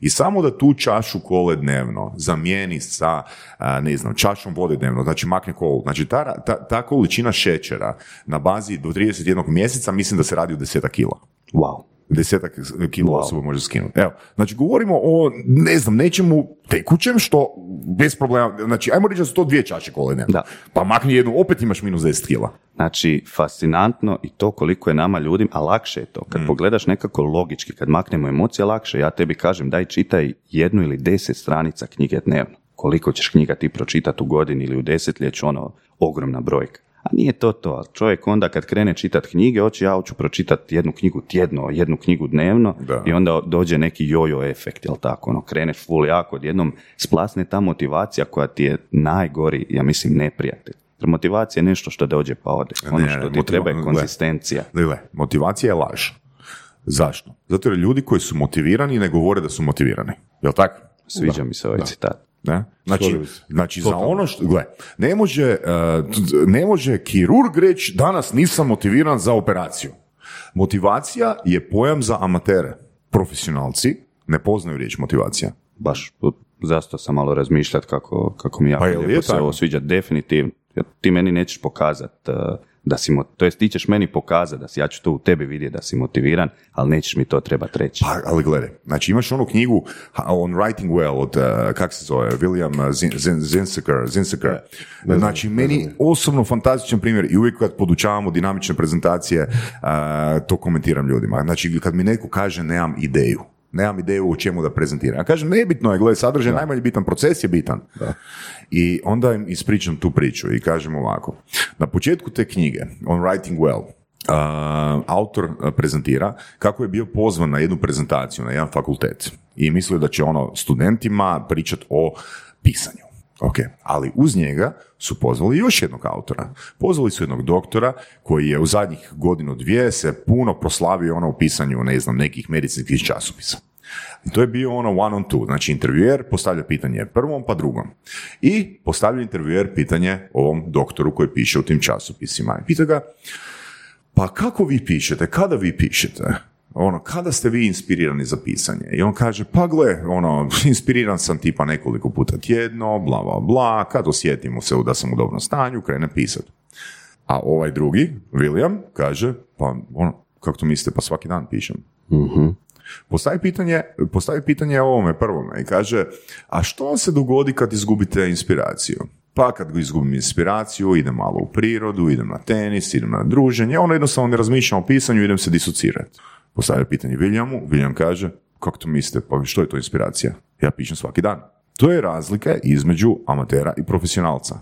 I samo da tu čašu kole dnevno zamijeni sa, a, ne znam, čašom vode dnevno, znači makne kolu. Znači, ta, ta, ta količina šećera na bazi do 31 mjeseca mislim da se radi o 10 kila Wow. Desetak kilo Wow. osoba može skinuti. Evo, znači govorimo o, ne znam, nečemu tekućem što bez problema, znači ajmo reći da su to dvije čaše kole dnevno. Da. Pa makni jednu, opet imaš minus 10 kila. Znači, fascinantno i to koliko je nama ljudima, a lakše je to. Kad Mm. pogledaš nekako logički, kad maknemo emocije, lakše. Ja tebi kažem, daj čitaj jednu ili deset stranica knjige dnevno. Koliko ćeš knjiga ti pročitati u godini ili u desetljeću, ono, ogromna brojka. A nije to to. Čovjek onda kad krene čitati knjige, hoće ja hoću pročitati jednu knjigu tjedno, jednu knjigu dnevno Da. i onda dođe neki jojo efekt, jel tako? Ono, kreneš full jako, odjednom splasne ta motivacija koja ti je najgori, ja mislim, neprijatelj. Jer motivacija je nešto što dođe pa ode. Ono Ne, što ti motiva- treba je konzistencija. Gle, motivacija je laž. Zašto? Zato jer ljudi koji su motivirani ne govore da su motivirani. Jel tako? Sviđa mi se ovaj citat. Ne? Znači, znači za ono što, gle, ne može, uh, t- ne može kirurg reći danas nisam motiviran za operaciju. Motivacija je pojam za amatere. Profesionalci ne poznaju riječ motivacija. Baš, zasto sam malo razmišljati kako, kako mi jako Pa jel je lijepo se ovo sviđa, definitivno. Ti meni nećeš pokazati da si, mo- to jest ti ćeš meni pokazati da si, ja ću to u tebi vidjeti da si motiviran, ali nećeš mi to trebati reći. Pa, ali gledaj, znači imaš onu knjigu On Writing Well od, uh, kak se zove, William uh, Zin- Zin- Zinseker, Zinseker. Znači, meni osobno fantastičan primjer i uvijek kad podučavamo dinamične prezentacije, uh, to komentiram ljudima. Znači, kad mi neko kaže nemam ideju, nemam ideju o čemu da prezentiram. Ja kažem, nebitno je, gledaj, sadržaj je najmanje bitan, proces je bitan. I onda im ispričam tu priču i kažem ovako. Na početku te knjige, On Writing Well, uh, autor prezentira kako je bio pozvan na jednu prezentaciju na jedan fakultet i mislio da će ono studentima pričati o pisanju. Ok, ali uz njega su pozvali još jednog autora. Pozvali su jednog doktora koji je u zadnjih godinu dvije se puno proslavio ono u pisanju, ne znam, nekih medicinskih časopisa. I to je bio ono one on two, znači intervjuer postavlja pitanje prvom pa drugom. I postavlja intervjuer pitanje ovom doktoru koji piše u tim časopisima. I pita ga, pa kako vi pišete, kada vi pišete? Ono, kada ste vi inspirirani za pisanje? I on kaže, pa gle, ono, inspiriran sam tipa nekoliko puta tjedno, bla, bla, bla, kad osjetimo se da sam u dobrom stanju, krene pisati. A ovaj drugi, William, kaže, pa ono, kako to mislite, pa svaki dan pišem. Postavi pitanje, postavi pitanje ovome prvome i kaže, a što vam se dogodi kad izgubite inspiraciju? Pa kad izgubim inspiraciju, idem malo u prirodu, idem na tenis, idem na druženje, ono jednostavno ne razmišljam o pisanju, idem se disocirati. Postavlja pitanje Williamu, William kaže, kako to mislite, pa što je to inspiracija? Ja pišem svaki dan. To je razlika između amatera i profesionalca.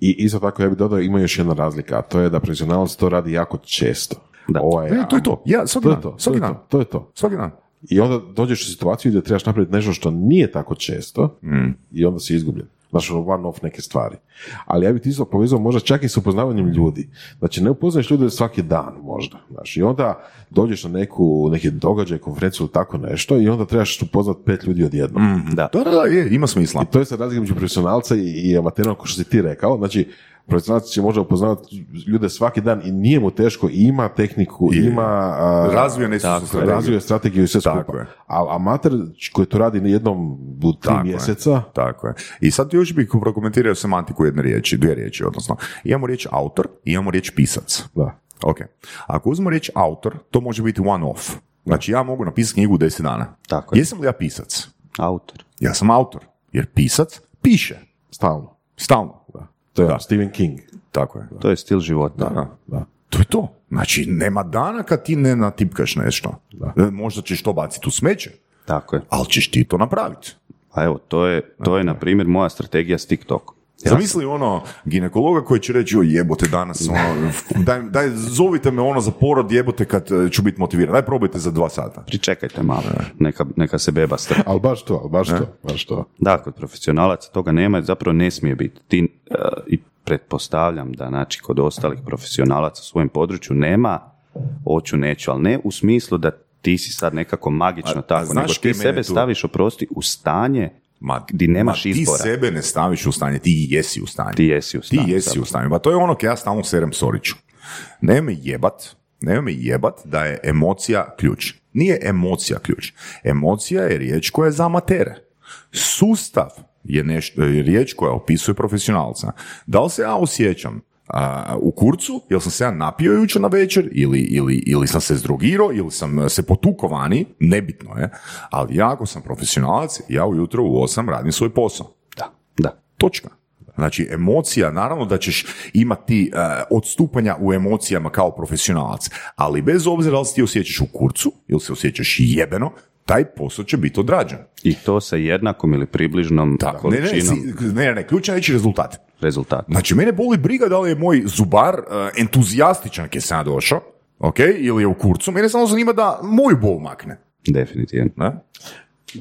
I isto tako ja bih dodao ima još jedna razlika, a to je da profesionalac to radi jako često. Da. Ovaj, E, to je to. Ja, svaki to je dan, to, to svaki je dan. to, to je to. Svaki dan. I onda dođeš u situaciju gdje trebaš napraviti nešto što nije tako često Mm. i onda si izgubljen. Znaš, ono one off neke stvari. Ali ja bih ti isto povezao možda čak i s upoznavanjem ljudi. Znači, ne upoznaš ljude svaki dan možda. Znaš, i onda dođeš na neku, neki događaj, konferenciju ili tako nešto i onda trebaš upoznat pet ljudi odjednom. Da. Da, da, da, je, ima smisla. I to je sad razlika među profesionalca i, i amatera, kao što si ti rekao. Znači, profesionalac će možda upoznavati ljude svaki dan i nije mu teško, i ima tehniku, Je. ima... Razvijene su Tako su je. strategije. razvije strategiju i sve Tako skupa. je. A amater koji to radi na jednom u tri Tako je. mjeseca, Tako je. I sad još bih prokomentirao semantiku jedne riječi, dvije riječi, odnosno imamo riječ autor i imamo riječ pisac. da. Ok. Ako uzmemo riječ autor, to može biti one off. Znači ja mogu napisati knjigu u 10 dana. Tako je. Jesam li ja pisac? Autor. Ja sam autor. Jer pisac piše. Stalno. Stalno. Da. To je Da. Stephen King. Tako je. To je stil života. Da. Da. To je to. Znači, nema dana kad ti ne natipkaš nešto. E, Možda ćeš to baciti u smeće, Tako je. ali ćeš ti to napraviti. A evo, to je, to je na primjer moja strategija s TikTokom. Zamisli ono ginekologa koji će reći, joj jebote danas, ono, daj, daj, zovite me ono za porod jebote kad e, ću biti motiviran. Daj probajte za dva sata. Pričekajte malo, neka, neka se beba strpi. Ali baš to, ali baš to, baš to. Da, kod profesionalaca toga nema, zapravo ne smije biti. Ti, e, I pretpostavljam da znači, kod ostalih profesionalaca u svojem području nema hoću, neću, ali ne u smislu da ti si sad nekako magično A- a tako, znaš nego ti sebe tu- staviš, oprosti, u stanje Ma, Di nemaš ma, izbora. Ti sebe ne staviš u stanje, ti jesi u stanju. Ti jesi u stanju, Ti jesi u stanju. Pa to je ono kad ja stalno serem Soriću. Nemoj me jebat, nemoj me jebat da je emocija ključ. Nije emocija ključ. Emocija je riječ koja je za amatere. Sustav je, nešto, je riječ koja opisuje profesionalca. Da li se ja osjećam a, u kurcu, jel sam se ja napio jučer na večer, ili, ili, ili sam se zdrogirao, ili sam e, se potukao vani, nebitno je, ali ja ako sam profesionalac, ja ujutro u 8 radim svoj posao. Da, da. Točka. Znači, emocija, naravno da ćeš imati e, odstupanja u emocijama kao profesionalac, ali bez obzira da li se ti osjećaš u kurcu ili se osjećaš jebeno, taj posao će biti odrađen. I to sa jednakom ili približnom ne, količinom ne, ne, ne, ključan je reći rezultat. rezultata. Znači, mene boli briga da li je moj zubar e, entuzijastičan kad sam došao, ok, ili je u kurcu, mene samo zanima da moju bol makne. Definitivno. Ne?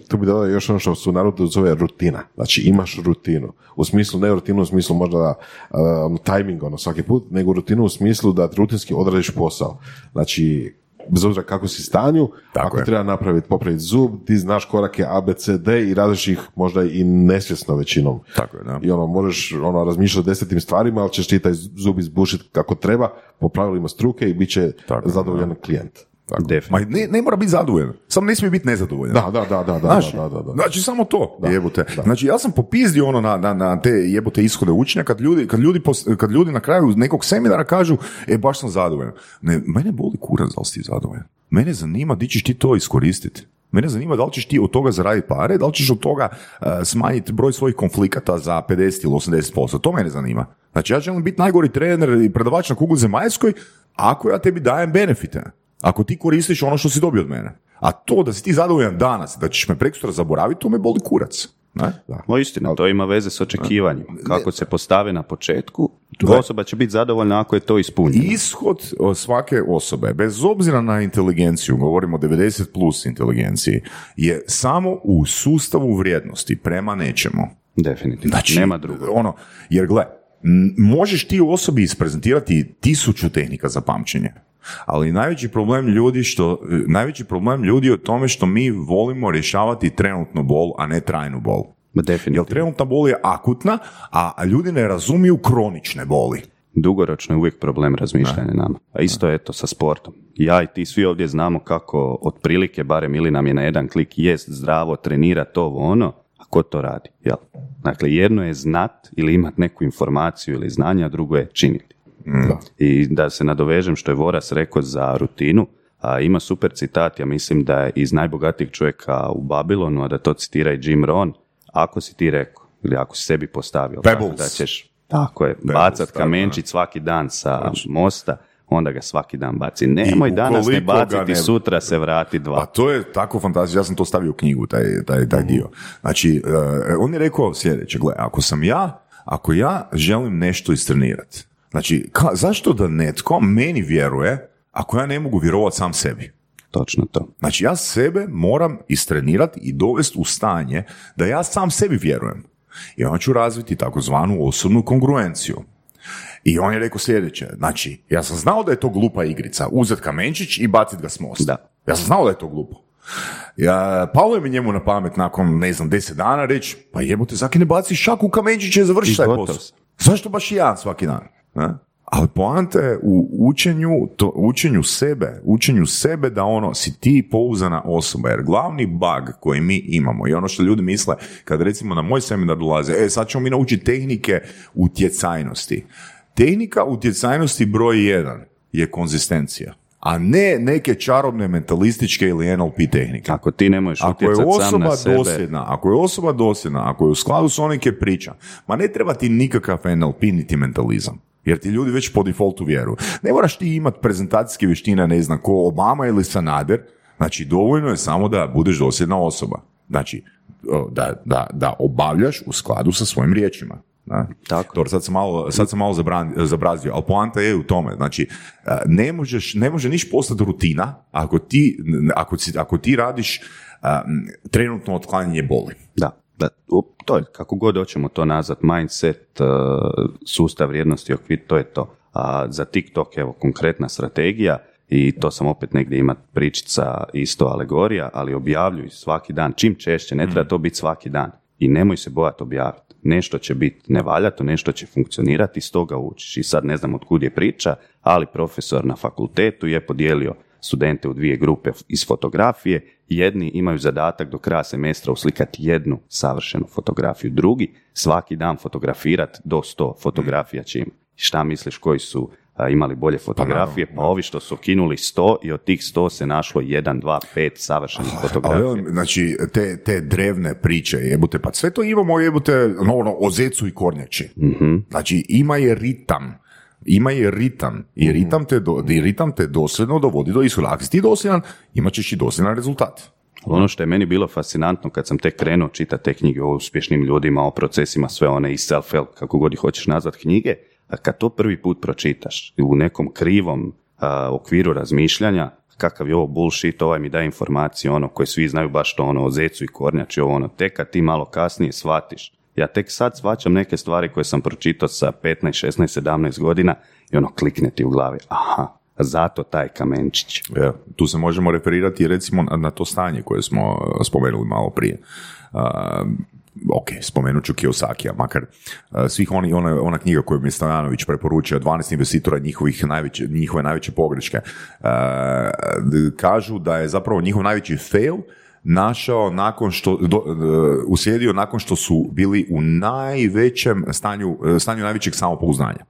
Tu bi dodao još ono što su narodu zove rutina. Znači imaš rutinu. U smislu, ne rutinu u smislu možda um, timing ono svaki put, nego rutinu u smislu da rutinski odradiš posao. Znači, bez obzira kako si stanju, Tako ako je. treba napraviti, popraviti zub, ti znaš korake A, B, C, D i radiš ih možda i nesvjesno većinom. Tako je, da. I ono, možeš ono, razmišljati o desetim stvarima, ali ćeš ti taj zub izbušiti kako treba, po pravilima struke i bit će Tako je, zadovoljan klijent. Tako. Ma ne, ne mora biti zadovoljan, samo ne smije biti nezadovoljan. Da, da, da, da, da, Znaš, da, da, da. Znači samo to, jebote. Znači ja sam popizdio ono na, na, na te jebote ishode učenja kad ljudi, kad, ljudi pos- kad ljudi na kraju nekog seminara kažu e baš sam zadovoljan. Ne, mene boli kurac da li si ti zadovoljan. Mene zanima di ćeš ti to iskoristiti. Mene zanima da li ćeš ti od toga zaraditi pare, da li ćeš od toga uh, smanjiti broj svojih konflikata za 50 ili 80%. To mene zanima. Znači ja želim biti najgori trener i predavač na kugli zemaljskoj ako ja tebi dajem benefite. Ako ti koristiš ono što si dobio od mene. A to da si ti zadovoljan danas, da ćeš me prekosutra zaboraviti, to me boli kurac. Ne? Da. No istina, to ima veze s očekivanjima. Kako se postave na početku, Gle. osoba će biti zadovoljna ako je to ispunjeno. Ishod svake osobe, bez obzira na inteligenciju, govorimo o 90 plus inteligenciji, je samo u sustavu vrijednosti prema nečemu. Definitivno. Znači, Nema drugo. Ono, jer gle, možeš ti u osobi isprezentirati tisuću tehnika za pamćenje, ali najveći problem ljudi što, najveći problem ljudi je u tome što mi volimo rješavati trenutnu bol, a ne trajnu bol. Ma Jer Definitivno. trenutna bol je akutna, a ljudi ne razumiju kronične boli. Dugoročno je uvijek problem razmišljanja nama. A isto je to sa sportom. Ja i ti svi ovdje znamo kako otprilike, barem ili nam je na jedan klik, jest zdravo, trenira to ono, a ko to radi? Jel? Dakle, jedno je znat ili imat neku informaciju ili znanje, a drugo je činiti. I da se nadovežem što je Voras rekao za rutinu, a, ima super citat, ja mislim da je iz najbogatijeg čovjeka u Babilonu, a da to citira i Jim Rohn, ako si ti rekao, ili ako si sebi postavio, tako Pebbles. da ćeš tako je, bacat tako, kamenčić svaki dan sa mosta, onda ga svaki dan baci. Nemoj danas ne baciti, ne- sutra se vrati dva. to je tako fantastično, ja sam to stavio u knjigu, taj, taj, taj dio. Znači, uh, on je rekao sljedeće, gle, ako sam ja, ako ja želim nešto istrenirati, znači, ka, zašto da netko meni vjeruje ako ja ne mogu vjerovati sam sebi? Točno to. Znači, ja sebe moram istrenirati i dovesti u stanje da ja sam sebi vjerujem. I onda ću razviti takozvanu osobnu kongruenciju. I on je rekao sljedeće, znači, ja sam znao da je to glupa igrica, uzet kamenčić i bacit ga s mosta. Da. Ja sam znao da je to glupo. Ja, palo je mi njemu na pamet nakon, ne znam, deset dana reći, pa jebote, zaki ne baci šaku u kamenčić i završi taj posao. Zašto baš i ja svaki dan? Ne? Ali poanta je u učenju, to, učenju sebe, učenju sebe da ono, si ti pouzdana osoba, jer glavni bug koji mi imamo i ono što ljudi misle, kad recimo na moj seminar dolaze, e sad ćemo mi naučiti tehnike utjecajnosti. Tehnika utjecajnosti broj jedan je konzistencija, a ne neke čarobne mentalističke ili NLP tehnike. Ako ti ne možeš Ako je sam osoba na sebe, dosljedna, ako je osoba dosljedna, ako je u skladu s onim ke priča, ma ne treba ti nikakav NLP niti mentalizam. Jer ti ljudi već po defaultu vjeruju. Ne moraš ti imati prezentacijske vještine, ne znam, ko Obama ili Sanader. Znači, dovoljno je samo da budeš dosljedna osoba. Znači, da, da, da obavljaš u skladu sa svojim riječima. Da? Tako. Sad sam malo, sad sam malo zabran- zabrazio, ali poanta je u tome. Znači, a, ne, možeš, ne može niš postati rutina ako ti, ako, ako ti radiš a, m, trenutno otklanjanje boli. Da, da, to je, kako god hoćemo to nazvat, mindset, uh, sustav vrijednosti, okvir, to je to. A za TikTok, evo, konkretna strategija, i to sam opet negdje imat pričica, isto alegorija, ali objavljuj svaki dan, čim češće, ne treba to biti svaki dan. I nemoj se bojati objaviti. Nešto će biti nevaljato, nešto će funkcionirati, iz toga učiš. I sad ne znam od kud je priča, ali profesor na fakultetu je podijelio studente u dvije grupe iz fotografije. Jedni imaju zadatak do kraja semestra uslikati jednu savršenu fotografiju. Drugi svaki dan fotografirati do 100 fotografija imati. Šta misliš koji su a, imali bolje fotografije? Pa, ovi što su kinuli 100 i od tih 100 se našlo 1, 2, 5 savršenih Ali, fotografija. velim, znači, te, te drevne priče, jebute, pa sve to imamo, jebute, no, ono, o zecu i kornjači. Znači, ima je ritam. Ima je ritam. I ritam te, do, i ritam te dosljedno dovodi do ishoda. Ako si ti dosljedan, imat ćeš i dosljedan rezultat. Ono što je meni bilo fascinantno kad sam tek krenuo čitati te knjige o uspješnim ljudima, o procesima, sve one i self-help, kako god ih hoćeš nazvat knjige, a kad to prvi put pročitaš u nekom krivom a, okviru razmišljanja, kakav je ovo bullshit, ovaj mi daje informacije, ono koje svi znaju baš to ono o zecu i kornjači, ovo ono, tek kad ti malo kasnije shvatiš. Ja tek sad shvaćam neke stvari koje sam pročitao sa 15, 16, 17 godina i ono klikne ti u glavi, aha, zato taj kamenčić. Ja, tu se možemo referirati recimo na, to stanje koje smo uh, spomenuli malo prije. Uh, ok, spomenut ću Kiyosakija, makar uh, svih oni, ona, ona knjiga koju mi je Stojanović preporučio, 12 investitora njihovih najveće, njihove najveće pogreške, uh, kažu da je zapravo njihov najveći fail našao nakon što, do, uh, uslijedio nakon što su bili u najvećem stanju, uh, stanju najvećeg samopouznanja.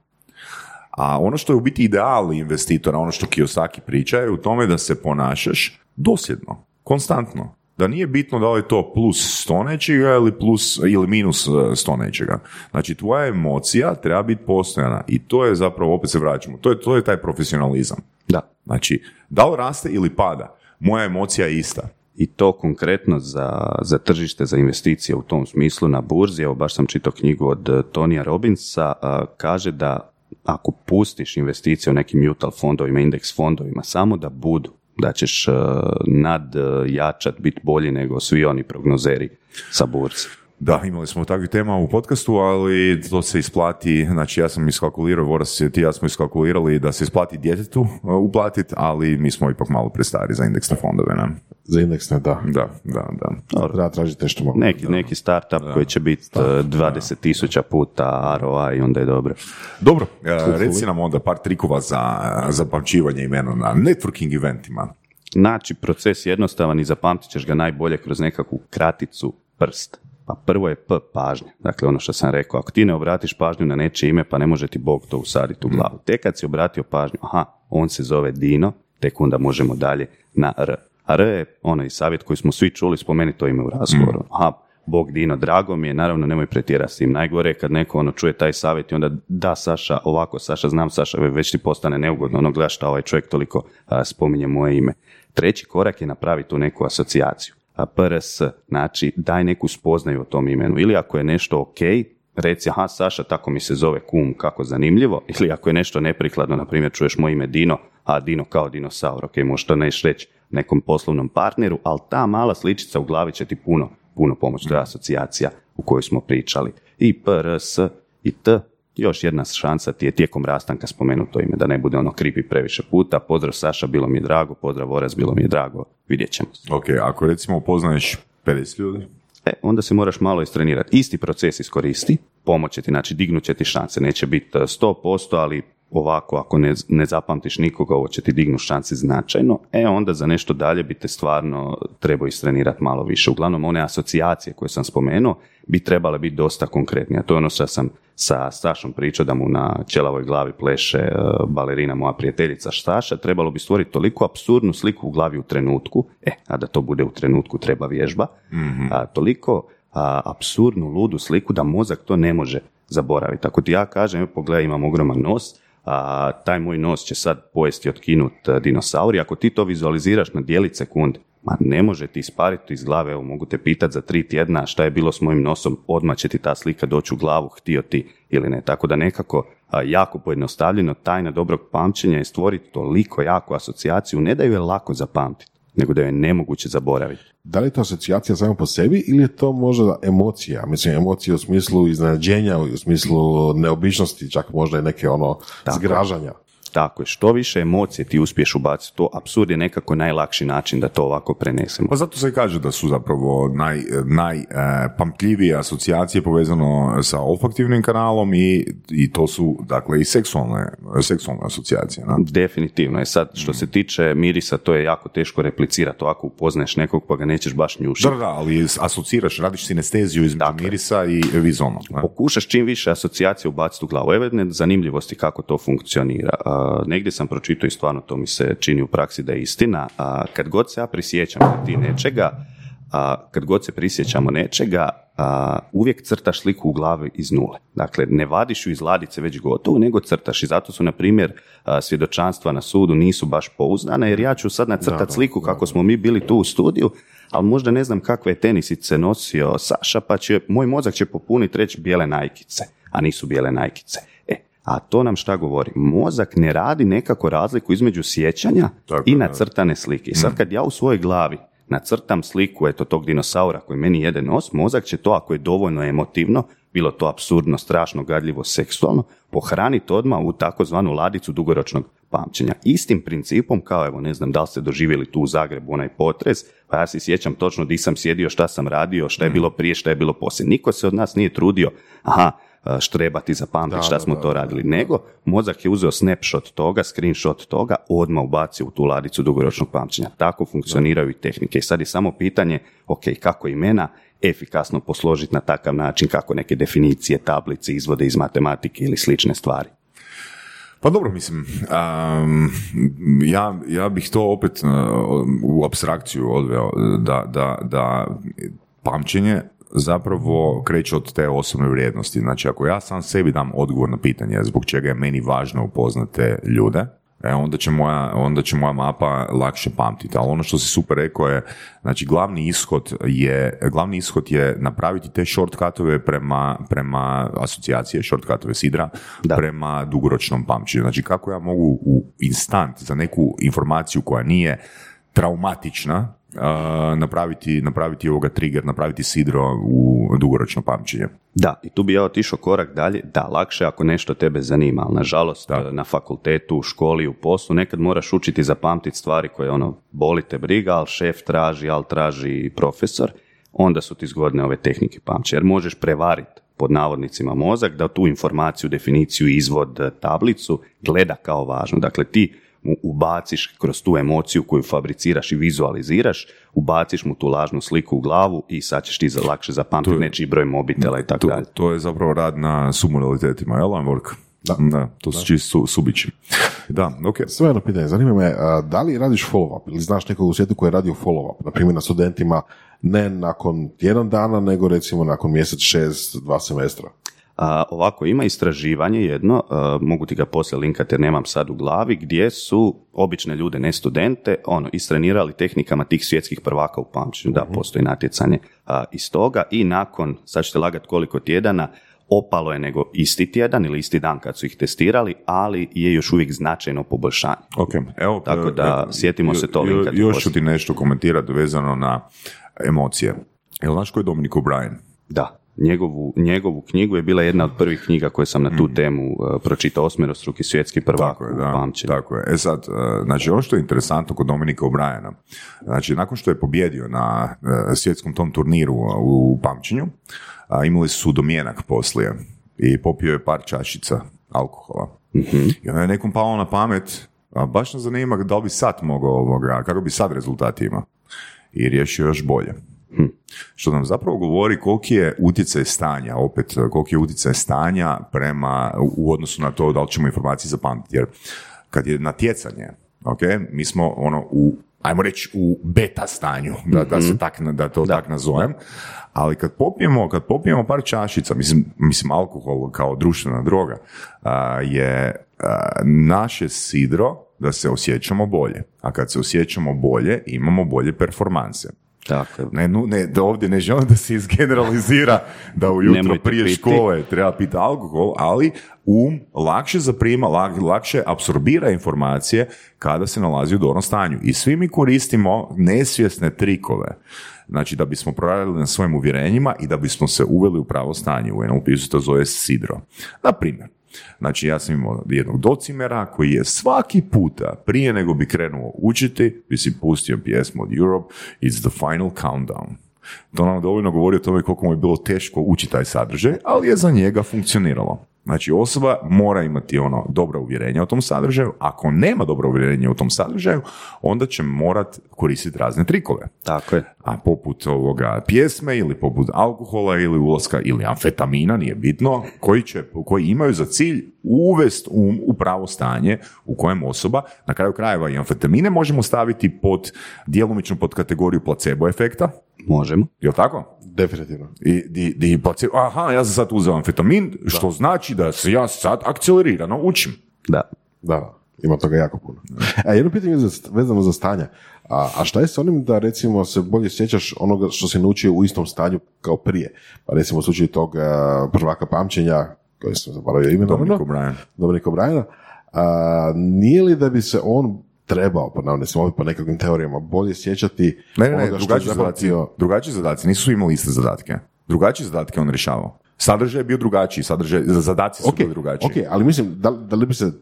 A ono što je u biti ideal investitora, ono što Kiyosaki priča je u tome da se ponašaš dosljedno, konstantno. Da nije bitno da li je to plus 100 nečega ili, plus, ili minus e, 100 nečega. Znači, tvoja emocija treba biti postojana i to je zapravo, opet se vraćamo, to je, to je taj profesionalizam. Da, Znači, da li raste ili pada, moja emocija je ista. I to konkretno za, za tržište, za investicije u tom smislu na burzi, evo baš sam čitao knjigu od eh, Tonija Robinsa, a, kaže da ako pustiš investicije u nekim mutual fondovima, indeks fondovima, samo da budu, da ćeš uh, nadjačat, biti bolji nego svi oni prognozeri sa burzi. Da, imali smo takvih tema u podcastu, ali to se isplati, znači ja sam iskalkulirao, Voras i ti ja smo iskalkulirali da se isplati djetetu uh, uplatiti, ali mi smo ipak malo prestari za indeksne fondove, ne? Za indeksne, da. Da, da, da. Treba tražiti nešto malo. Neki, neki startup koji će biti uh, 20 tisuća puta ROI i onda je dobro. Dobro, uh, reci nam onda par trikova za, za pamćivanje imena na networking eventima. Znači, proces jednostavan i zapamtit ćeš ga najbolje kroz nekakvu kraticu prst. Pa prvo je P pažnja. Dakle, ono što sam rekao, ako ti ne obratiš pažnju na nečije ime, pa ne može ti Bog to usaditi u glavu. Tek kad si obratio pažnju, aha, on se zove Dino, tek onda možemo dalje na R. A R je onaj savjet koji smo svi čuli, spomeni to ime u razgovoru. Aha, Bog Dino, drago mi je, naravno nemoj pretjerati s tim. Najgore je kad neko ono čuje taj savjet i onda da Saša, ovako Saša, znam Saša, već ti postane neugodno, ono gledaš šta ovaj čovjek toliko a, spominje moje ime. Treći korak je napraviti tu neku asocijaciju. A PRS, znači daj neku spoznaju o tom imenu. Ili ako je nešto ok, reci, aha, Saša, tako mi se zove kum, kako zanimljivo. Ili ako je nešto neprikladno, na primjer, čuješ moje ime Dino, a Dino kao dinosaur, ok, možda neš reći nekom poslovnom partneru, ali ta mala sličica u glavi će ti puno, puno pomoći. To je asocijacija u kojoj smo pričali. I PRS i T, još jedna šansa ti je tijekom rastanka spomenuto ime, da ne bude ono kripi previše puta. Pozdrav Saša, bilo mi je drago, pozdrav Voraz, bilo mi je drago, vidjet ćemo. Ok, ako recimo upoznaješ 50 ljudi, E, onda se moraš malo istrenirati. Isti proces iskoristi, pomoći ti, znači dignut će ti šanse. Neće biti 100%, ali ovako, ako ne, ne zapamtiš nikoga, ovo će ti dignu šanse značajno, e onda za nešto dalje bi te stvarno trebao istrenirati malo više. Uglavnom, one asocijacije koje sam spomenuo bi trebale biti dosta konkretnije. To je ono što sam sa Stašom pričao da mu na čelavoj glavi pleše e, balerina moja prijateljica Staša, trebalo bi stvoriti toliko apsurdnu sliku u glavi u trenutku, e, a da to bude u trenutku treba vježba, a, toliko a, apsurdnu, ludu sliku da mozak to ne može zaboraviti. Ako ti ja kažem, pogledaj, imam ogroman nos, a, taj moj nos će sad pojesti otkinut a, dinosaur i ako ti to vizualiziraš na dijeli sekund, ma ne može ti ispariti iz glave, evo mogu te pitati za tri tjedna šta je bilo s mojim nosom, odmah će ti ta slika doći u glavu, htio ti ili ne. Tako da nekako jako pojednostavljeno tajna dobrog pamćenja je stvoriti toliko jaku asocijaciju, ne da ju je lako zapamtiti, nego da je nemoguće zaboraviti. Da li je to asocijacija samo po sebi ili je to možda emocija? Mislim, emocija u smislu iznenađenja, u smislu neobičnosti, čak možda i neke ono zgražanja. Tako je, što više emocije ti uspiješ ubaciti, to apsurd je nekako najlakši način da to ovako prenesemo. Pa zato se i kaže da su zapravo naj, najpamtljivije asocijacije povezano sa olfaktivnim kanalom i, i to su dakle i seksualne, seksualne asocijacije. Na? Definitivno je sad, što se tiče mirisa, to je jako teško replicirati, ovako upoznaješ nekog pa ga nećeš baš njušiti. Da, da, ali asociraš, radiš sinesteziju između Dakle. mirisa i vizono. ne? Pokušaš čim više asocijacije ubaciti u glavu. Evo jedne zanimljivosti kako to funkcionira. Negdje sam pročitao i stvarno to mi se čini u praksi da je istina. A, kad god se ja prisjećam ti nečega, a, kad god se prisjećamo nečega, a, uvijek crtaš sliku u glavi iz nule. Dakle, ne vadiš ju iz ladice već gotovu, nego crtaš. I zato su, na primjer, a, svjedočanstva na sudu nisu baš pouzdana, jer ja ću sad nacrtati sliku kako smo mi bili tu u studiju, ali možda ne znam kakve je tenisice nosio Saša, pa će, moj mozak će popuniti reći bijele najkice, a nisu bijele najkice. A to nam šta govori? Mozak ne radi nekako razliku između sjećanja Tako i nacrtane slike. I sad kad ja u svojoj glavi nacrtam sliku eto tog dinosaura koji meni jede nos, mozak će to ako je dovoljno emotivno, bilo to absurdno, strašno, gadljivo, seksualno, pohraniti odmah u takozvanu ladicu dugoročnog pamćenja. Istim principom, kao evo, ne znam da li ste doživjeli tu u Zagrebu onaj potres, pa ja se sjećam točno di sam sjedio, šta sam radio, šta je bilo prije, šta je bilo poslije. Niko se od nas nije trudio, aha, štrebati zapamtiti šta smo to radili, nego mozak je uzeo snapshot toga, screenshot toga, odmah ubacio u tu ladicu dugoročnog pamćenja. Tako funkcioniraju i tehnike. I sad je samo pitanje, ok, kako imena efikasno posložiti na takav način, kako neke definicije, tablice, izvode iz matematike ili slične stvari. Pa dobro, mislim, am, ja, ja bih to opet uh, u abstrakciju odveo, da, da, da pamćenje zapravo kreće od te osobne vrijednosti. Znači, ako ja sam sebi dam odgovor na pitanje zbog čega je meni važno upoznati te ljude, e, onda, će moja, onda će moja mapa lakše pamtiti. Ali ono što si super rekao je, znači glavni ishod je, glavni ishod je napraviti te shortcutove prema, prema asocijacije, shortcutove sidra, Da. prema dugoročnom pamćenju. Znači kako ja mogu u instant za neku informaciju koja nije traumatična, napraviti, napraviti ovoga trigger, napraviti sidro u dugoročno pamćenje. Da, i tu bi ja otišao korak dalje. Da, lakše ako nešto tebe zanima, ali nažalost na fakultetu, u školi, u poslu nekad moraš učiti zapamtiti stvari koje ono, boli te briga, ali šef traži, ali traži profesor, onda su ti zgodne ove tehnike pamćenja, jer možeš prevariti pod navodnicima mozak da tu informaciju, definiciju, izvod, tablicu gleda kao važno. Dakle, ti mu ubaciš kroz tu emociju koju fabriciraš i vizualiziraš, ubaciš mu tu lažnu sliku u glavu i sad ćeš ti za lakše zapamtiti nečiji broj mobitela i tako dalje. To je zapravo rad na sumoralitetima, jel, work? Da. da, to su čisto su, subići. Da, ok. Sve jedno pitanje, zanima me, da li radiš follow-up ili znaš nekog u svijetu koji je radio follow-up, na primjer na studentima, ne nakon jedan dana, nego recimo nakon mjesec, šest, dva semestra? A, ovako, ima istraživanje jedno, mogu ti ga poslije linkati jer nemam sad u glavi, gdje su obične ljude, ne studente, ono, istrenirali tehnikama tih svjetskih prvaka u pamćenju, da, mhm. postoji natjecanje a, iz toga i nakon, sad ćete lagati koliko tjedana, opalo je nego isti tjedan ili isti dan kad su ih testirali, ali je još uvijek značajno poboljšanje. Okay. Evo, Tako da, sjetimo se to linkati. Još ću ti nešto komentirati vezano na emocije. Jel znaš ko je Dominik O'Brien? Da njegovu, njegovu knjigu je bila jedna od prvih knjiga koje sam na tu mm. temu uh, pročitao osmerostruki svjetski prvak tako je, da, Tako je. E sad, uh, znači ono što je interesantno kod Dominika O'Briena, znači nakon što je pobjedio na uh, svjetskom tom turniru u, pamćenju, imali su domjenak poslije i popio je par čašica alkohola. mm I onda je nekom palo na pamet, a baš nas zanima da li bi sad mogao ovoga, kako bi sad rezultati imao. I riješio još bolje. Hm. Što nam zapravo govori koliki je utjecaj stanja, opet koliki je utjecaj stanja prema, u odnosu na to da li ćemo informacije zapamtiti. Jer kad je natjecanje, ok, mi smo ono u ajmo reći u beta stanju, da, da, se mhm. tak, da to tak nazovem, ali kad popijemo, kad popijemo par čašica, mislim, mislim alkohol kao društvena droga, je naše sidro da se osjećamo bolje. A kad se osjećamo bolje, imamo bolje performanse. Tako Ne, ne, da ovdje ne želim da se izgeneralizira da ujutro prije piti. škole treba piti alkohol, ali um lakše zaprima, lakše apsorbira informacije kada se nalazi u dobrom stanju. I svi mi koristimo nesvjesne trikove. Znači da bismo proradili na svojim uvjerenjima i da bismo se uveli u pravo stanje. U NLP se to zove sidro. Na primjer, Znači ja sam imao jednog docimera koji je svaki puta prije nego bi krenuo učiti bi si pustio pjesmu od Europe It's the final countdown. To nam dovoljno govori o tome koliko mu je bilo teško učiti taj sadržaj, ali je za njega funkcioniralo. Znači osoba mora imati ono dobro uvjerenje o tom sadržaju, ako nema dobro uvjerenje u tom sadržaju, onda će morat koristiti razne trikove. Tako je. A poput ovoga pjesme ili poput alkohola ili ulaska ili amfetamina, nije bitno, koji, će, koji imaju za cilj uvest um u pravo stanje u kojem osoba, na kraju krajeva i amfetamine možemo staviti pod djelomično pod kategoriju placebo efekta, Možemo. Jel tako? Definitivno. I di, di aha, ja sam sad uzeo amfetamin, što znači da se ja sad akcelerirano učim. Da. Da, ima toga jako puno. A e, jedno pitanje vezano za stanja. A, a šta je s onim da recimo se bolje sjećaš onoga što si naučio u istom stanju kao prije? Pa recimo u slučaju tog prvaka pamćenja, koji sam zaboravio ime, Dominik O'Brien. Dominik O'Brien. Nije li da bi se on trebao, po navodnicima, po nekakvim teorijama, bolje sjećati ne, ne, ne, drugačiji zadaci, drugačiji zadaci, nisu imali iste zadatke. Drugačije zadatke on rješavao. Sadržaj je bio drugačiji, sadržaj, zadaci su okay, bili drugačiji. Ok, ali mislim, da, da li bi se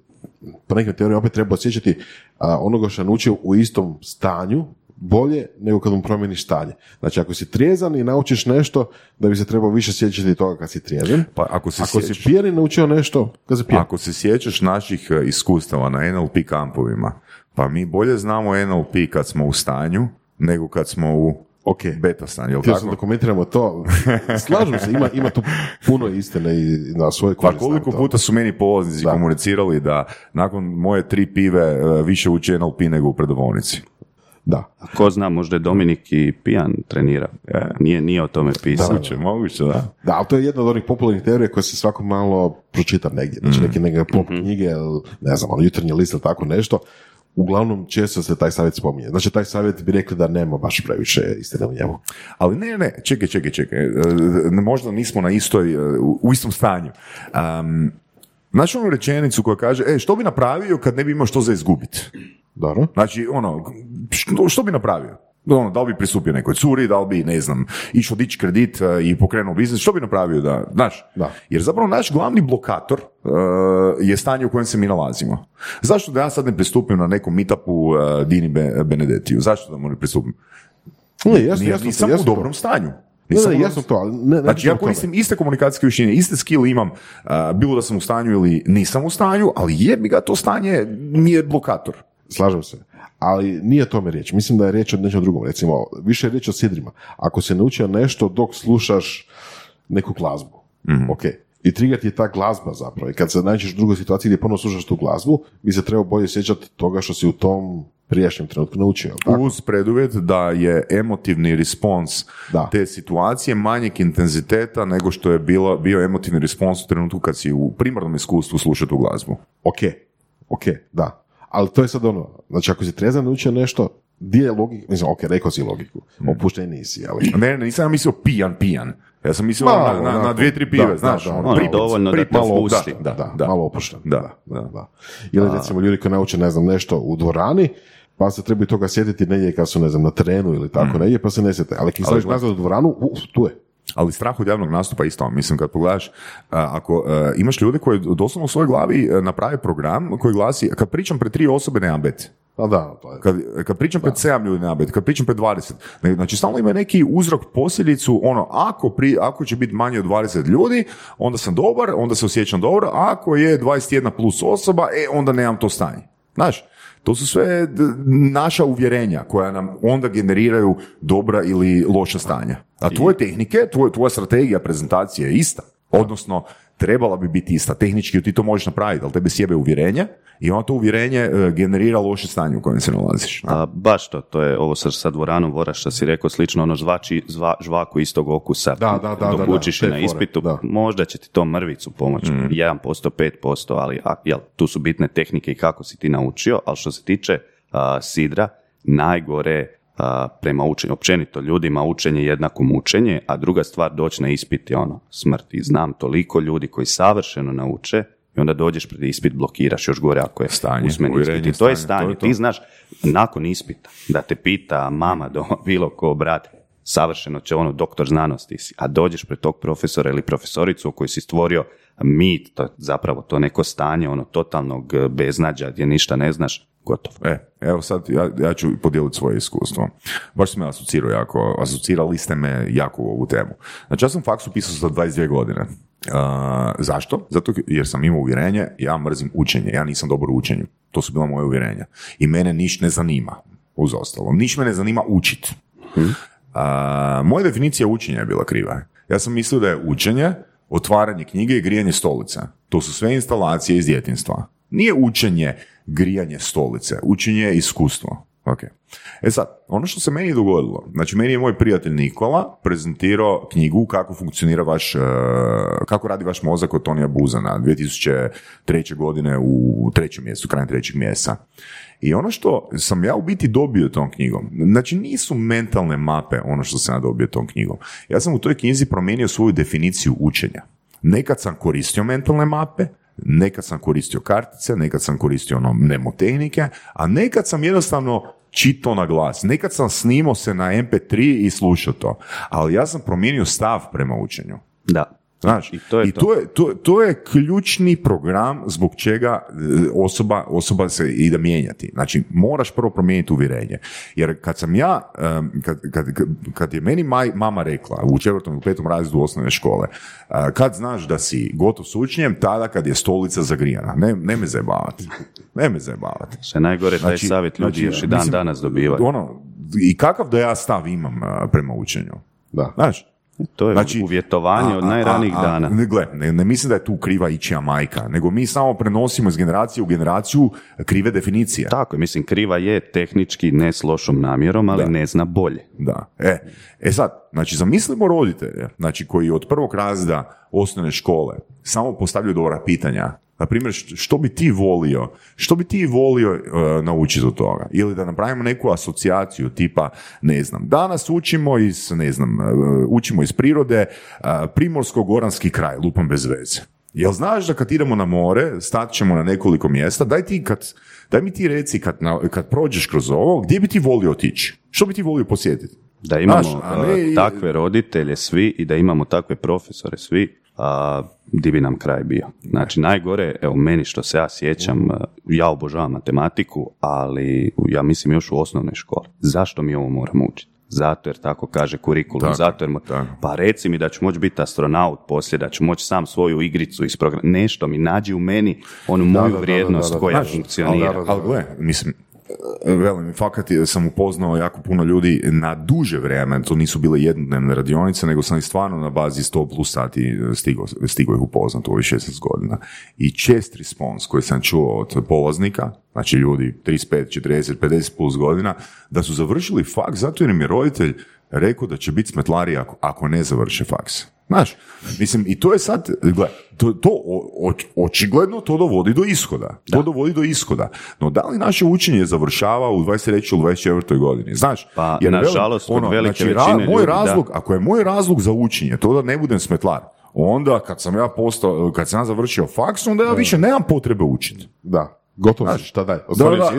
po nekim teorijama opet trebao sjećati a, onoga što je naučio u istom stanju, bolje nego kad mu promijeniš stanje. Znači, ako si trijezan i naučiš nešto, da bi se trebao više sjećati toga kad si trijezan. Pa ako, si ako si pijan i naučio nešto, kad si pijan. Ako se sjećaš naših e, iskustava na NLP kampovima, pa mi bolje znamo NLP kad smo u stanju, nego kad smo u Ok. Beta stan, jel tako? dokumentiramo to. Slažem se, ima, ima tu puno istine i na svoje Pa koliko puta su meni polaznici komunicirali da nakon moje tri pive e, više uči NLP nego u predavonici. Da. Ko zna, možda je Dominik i pijan trenira. E. Nije, nije o tome pisao. Moguće, moguće, da. Da, ali to je jedna od onih popularnih teorija koje se svako malo pročita negdje. Znači mm. neke, neke pop mm knjige, ne znam, ono, jutarnji list ili tako nešto uglavnom često se taj savjet spominje. Znači, taj savjet bi rekli da nema baš previše istine u njemu. Ali ne, ne, čekaj, čekaj, čekaj. E, možda nismo na istoj, e, u istom stanju. Um, Znači onu rečenicu koja kaže, e, što bi napravio kad ne bi imao što za izgubiti? Dobro. Znači, ono, što, što bi napravio? Ono, da li bi pristupio nekoj curi, da li bi, ne znam, išao dići kredit e, i pokrenuo biznis, što bi napravio da, znaš? Da. Jer zapravo naš glavni blokator e, je stanje u kojem se mi nalazimo. Zašto da ja sad ne pristupim na nekom meetupu uh, Dini Be- Benedetiju? Zašto da mu ne pristupim? Ne, jasno, jasno, nisam u jasno to. dobrom stanju. Ne, Nisam ne, u jasno to, ali ne, ne Znači, ja koristim iste komunikacijske vještine, iste skill imam, a, bilo da sam u stanju ili nisam u stanju, ali jebi ga to stanje nije blokator. Slažem se. Ali nije o tome riječ. Mislim da je riječ o nečem drugom. Recimo, više je riječ o sidrima. Ako se naučio nešto dok slušaš neku glazbu, ok. I trigger ti je ta glazba zapravo. I kad se nađeš u drugoj situaciji gdje ponovno slušaš tu glazbu, bi se trebao bolje sjećati toga što si u tom prijašnjem trenutku naučio. Tako? Uz preduvjet da je emotivni respons Da. te situacije manjeg intenziteta nego što je bilo, bio emotivni respons u trenutku kad si u primarnom iskustvu slušao tu glazbu. Ok, ok, da. Ali to je sad ono, znači ako si trezan naučio nešto, di je logika, mislim, ok, rekao si logiku, opušten nisi, ali... Ne, ne, nisam ja mislio pijan, pijan. Ja sam mislio Malo, na, na, da, na dvije, tri pive, da, znaš. da, da, ono, da. pripac, Dovoljno da te pripac, pusti. Da, da, da. malo opušten. Da, da, da. Ili recimo ljudi koji nauče, ne znam, nešto u dvorani, pa se trebaju toga sjetiti negdje kad su, ne znam, na terenu ili tako negdje, pa se ne sjete. Ali kad staviš nazad u dvoranu, uf, tu je. Ali strah od javnog nastupa isto, mislim kad pogledaš, a, ako a, imaš ljude koji doslovno u svojoj glavi a, naprave program koji glasi, kad pričam pred tri osobe nemam bet. A da, to je. Kad, kad pričam pred sedam ljudi bet, kad pričam pred 20. Ne, Znači stalno ima neki uzrok posljedicu, ono, ako, pri, ako će biti manje od 20 ljudi, onda sam dobar, onda se osjećam dobro, ako je 21 plus osoba, e, onda nemam to stanje. Znaš, to su sve naša uvjerenja koja nam onda generiraju dobra ili loša stanja. A tvoje tehnike, tvoj, tvoja strategija prezentacije je ista. Odnosno, trebala bi biti ista. Tehnički ti to možeš napraviti, ali tebe sjebe uvjerenje i onda to uvjerenje e, generira loše stanje u kojem se nalaziš. A, baš to, to je ovo sa, sa dvoranom Vora što si rekao, slično ono žvači, zva, žvaku istog okusa Da, da, da, dok da, učiš na ispitu, da. možda će ti to mrvicu pomoći, 1%, 5%, ali a, jel, tu su bitne tehnike i kako si ti naučio, ali što se tiče a, sidra, najgore a, prema učenju, općenito ljudima učenje je jednako mučenje, a druga stvar doći na ispit je ono, smrt. I znam toliko ljudi koji savršeno nauče i onda dođeš pred ispit, blokiraš još gore ako je Stanje, usmeni ispit. I to je stanje, to je to. Ti znaš, nakon ispita, da te pita mama doma, bilo ko, brat, savršeno će ono, doktor znanosti si, a dođeš pred tog profesora ili profesoricu u kojoj si stvorio mit, to zapravo to neko stanje, ono, totalnog eh, beznađa gdje ništa ne znaš, gotovo. E, evo sad ja, ja ću podijeliti svoje iskustvo. Baš sam me asocirao jako, asocirali ste me jako u ovu temu. Znači ja sam faksu pisao sa 22 godine. Uh, zašto? Zato jer sam imao uvjerenje, ja mrzim učenje, ja nisam dobar u učenju. To su bila moje uvjerenja. I mene niš ne zanima, uz ostalo. Niš me ne zanima učit. A, moja definicija učenja je bila kriva. Ja sam mislio da je učenje otvaranje knjige i grijanje stolice. To su sve instalacije iz djetinstva. Nije učenje grijanje stolice, učenje je iskustvo. Ok. E sad, ono što se meni dogodilo, znači meni je moj prijatelj Nikola prezentirao knjigu kako funkcionira vaš, e, kako radi vaš mozak od Tonija Buzana 2003. godine u trećem mjesecu, krajem trećeg mjeseca. I ono što sam ja u biti dobio tom knjigom, znači nisu mentalne mape ono što sam ja dobio tom knjigom. Ja sam u toj knjizi promijenio svoju definiciju učenja. Nekad sam koristio mentalne mape, nekad sam koristio kartice, nekad sam koristio ono mnemotehnike, a nekad sam jednostavno čitao na glas. Nekad sam snimao se na MP3 i slušao to. Ali ja sam promijenio stav prema učenju. Da. Znaš, I to je i to. to je, to, to je ključni program zbog čega e, osoba, osoba se ide mijenjati. Znači, moraš prvo promijeniti uvjerenje. Jer kad sam ja, kad, kad, kad je meni maj, mama rekla u četvrtom i petom razredu osnovne škole, a, kad znaš da si gotov s učenjem, tada kad je stolica zagrijana. Ne, ne me zajebavati. Ne me zajebavati. Što je najgore, taj Znači- savjet ljudi znači, još i dan mislim, danas dobivaju. Ono, I kakav da ja stav imam a, prema učenju? Da. Znaš, To je Znači, uvjetovanje od a- a- najranijih a- a- dana. Ne, gle, ne, ne mislim da je tu kriva ičija majka, nego mi samo prenosimo iz generacije u generaciju krive definicije. Tako je, mislim, kriva je tehnički ne s lošom namjerom, ali Da. ne zna bolje. Da. E, e sad, znači zamislimo roditelje, znači koji od prvog razda osnovne škole samo postavljaju dobra pitanja. Na primjer, št- što bi ti volio, što bi ti volio e, naučiti od toga? Ili da napravimo neku asocijaciju tipa, ne znam, danas učimo iz, ne znam, e, učimo iz prirode, e, Primorsko-goranski kraj, lupam bez veze. Jel znaš da kad idemo na more, stat ćemo na nekoliko mjesta, daj ti kad, daj mi ti reci kad, na- kad prođeš kroz ovo, gdje bi ti volio otići? Što bi ti volio posjetiti? Da imamo Znaš, ne uh, takve roditelje svi i da imamo takve profesore svi, a di bi nam kraj bio. Znači najgore, evo meni što se ja sjećam, uh, ja obožavam matematiku, ali ja mislim još u osnovnoj školi. Zašto mi ovo moramo učiti? Zato jer tako kaže kurikulum, Tako, zato jer... mo- tako. Pa reci mi da ću moći biti astronaut poslije, da ću moći sam svoju igricu iz programa, nešto mi nađi u meni onu moju da, da, vrijednost da, da. koja Znaš, funkcionira. ali- gle, mislim, e, velim, fakat sam upoznao jako puno ljudi na duže vrijeme, to nisu bile jednodnevne radionice, nego sam i stvarno na bazi 100 plus sati stigao, stigao ih upoznat u ovih 16 godina. I čest respons koji sam čuo od polaznika, znači ljudi 35, 40, 50 plus godina, da su završili faks zato jer im je roditelj rekao da će biti smetlari ako, ako ne završe faks. Znaš, mislim, i to je sad, gle, to, to o- očigledno to dovodi do ishoda. To dovodi do ishoda. No da li naše učenje završava u 23. ili 24. godini? Znaš, Pa, jer nažalost, kod velike znači, ra- većine moj ljudi, da. razlog, ako je moj razlog za učenje to da ne budem smetlar, onda kad sam ja postao, kad sam ja završio faks, onda ja više nemam potrebe učiti. Da, gotovo si, šta daj? Da, da,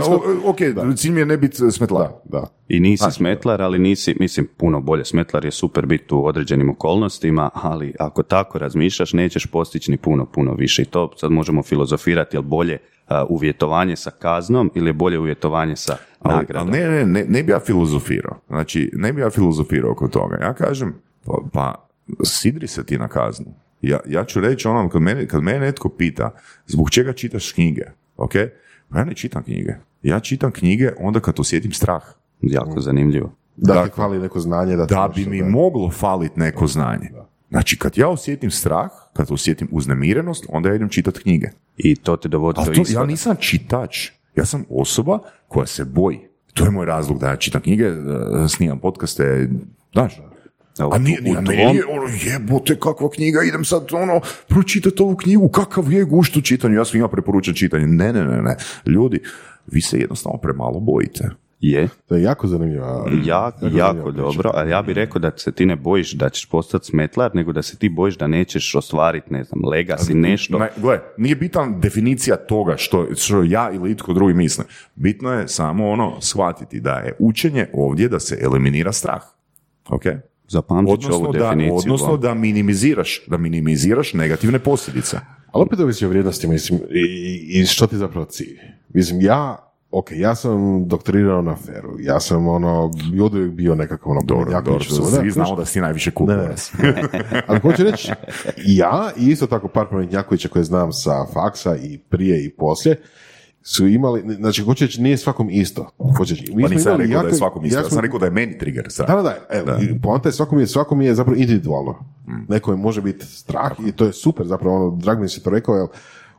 ok, cilj mi je ne biti smetlar. Da, da. I nisi smetlar, ali nisi, mislim, puno bolje. Smetlar je super biti u određenim okolnostima, ali ako tako razmišljaš, nećeš postići ni puno, puno više. I to sad možemo filozofirati, jel bolje a, uvjetovanje sa kaznom ili je bolje uvjetovanje sa Ali, nagradom? ali ne, ne, ne, ne bi ja filozofirao. Znači, ne bi ja filozofirao oko toga. Ja kažem, pa, pa sidri se ti na kaznu. Ja, ja ću reći ono, kad mene, kad mene netko pita zbog čega čitaš knjige, ok? Pa ja ne čitam knjige. Ja čitam knjige onda kad osjetim strah. Jako zanimljivo. Da ti hvali neko znanje, da, Da bi mi da. moglo faliti neko znanje. Znači, kad ja osjetim strah, kad osjetim uznemirenost, onda ja idem čitati knjige. I to te dovodi do to, ja nisam čitač. Ja sam osoba koja se boji. To je moj razlog da ja čitam knjige, da snimam podcaste, znaš. A nije, nije, meni je ono, jebote, kakva knjiga, idem sad, ono, pročitati ovu knjigu, kakav je gušt u čitanju, ja svima preporučam čitanje. Ne, ne, ne, ne. Ljudi, vi se jednostavno premalo bojite. Je, To je jako zanimljivo. jako, jako dobro, ali ja bih rekao da se ti ne bojiš da ćeš postati smetlar, nego da se ti bojiš da nećeš ostvariti, ne znam, legacy, nešto. Ne, gle, nije bitan definicija toga što, što ja ili itko drugi misle. Bitno je samo ono shvatiti da je učenje ovdje da se eliminira strah. Ok? Zapamtit ću Odnosno, ovu da, definiciju. odnosno da minimiziraš, da minimiziraš negativne posljedice. Ali opet ovisi o vrijednostima, mislim, i, i što ti zapravo cilj? Mislim, ja, ok, ja sam doktorirao na feru, ja sam ono, i od uvijek bio nekako ono, Dobro, jako dobro, svi da, znamo znaš, da si najviše Ne, kupovac. ne. Ali hoću reći, ja i isto tako par pametnjakovića koje znam sa faksa i prije i poslije, su imali, znači hoću reći, nije svakom isto. Hoću reći, mi Pa nisam rekao da je jako- svakom isto, ja jako- sam rekao da je meni trigger strah. da, da, da, evo, i poanta je svakom je, svakom je zapravo individualno. Mm. Nekome može biti strah i to je super, zapravo ono, drag mi se to rekao, jer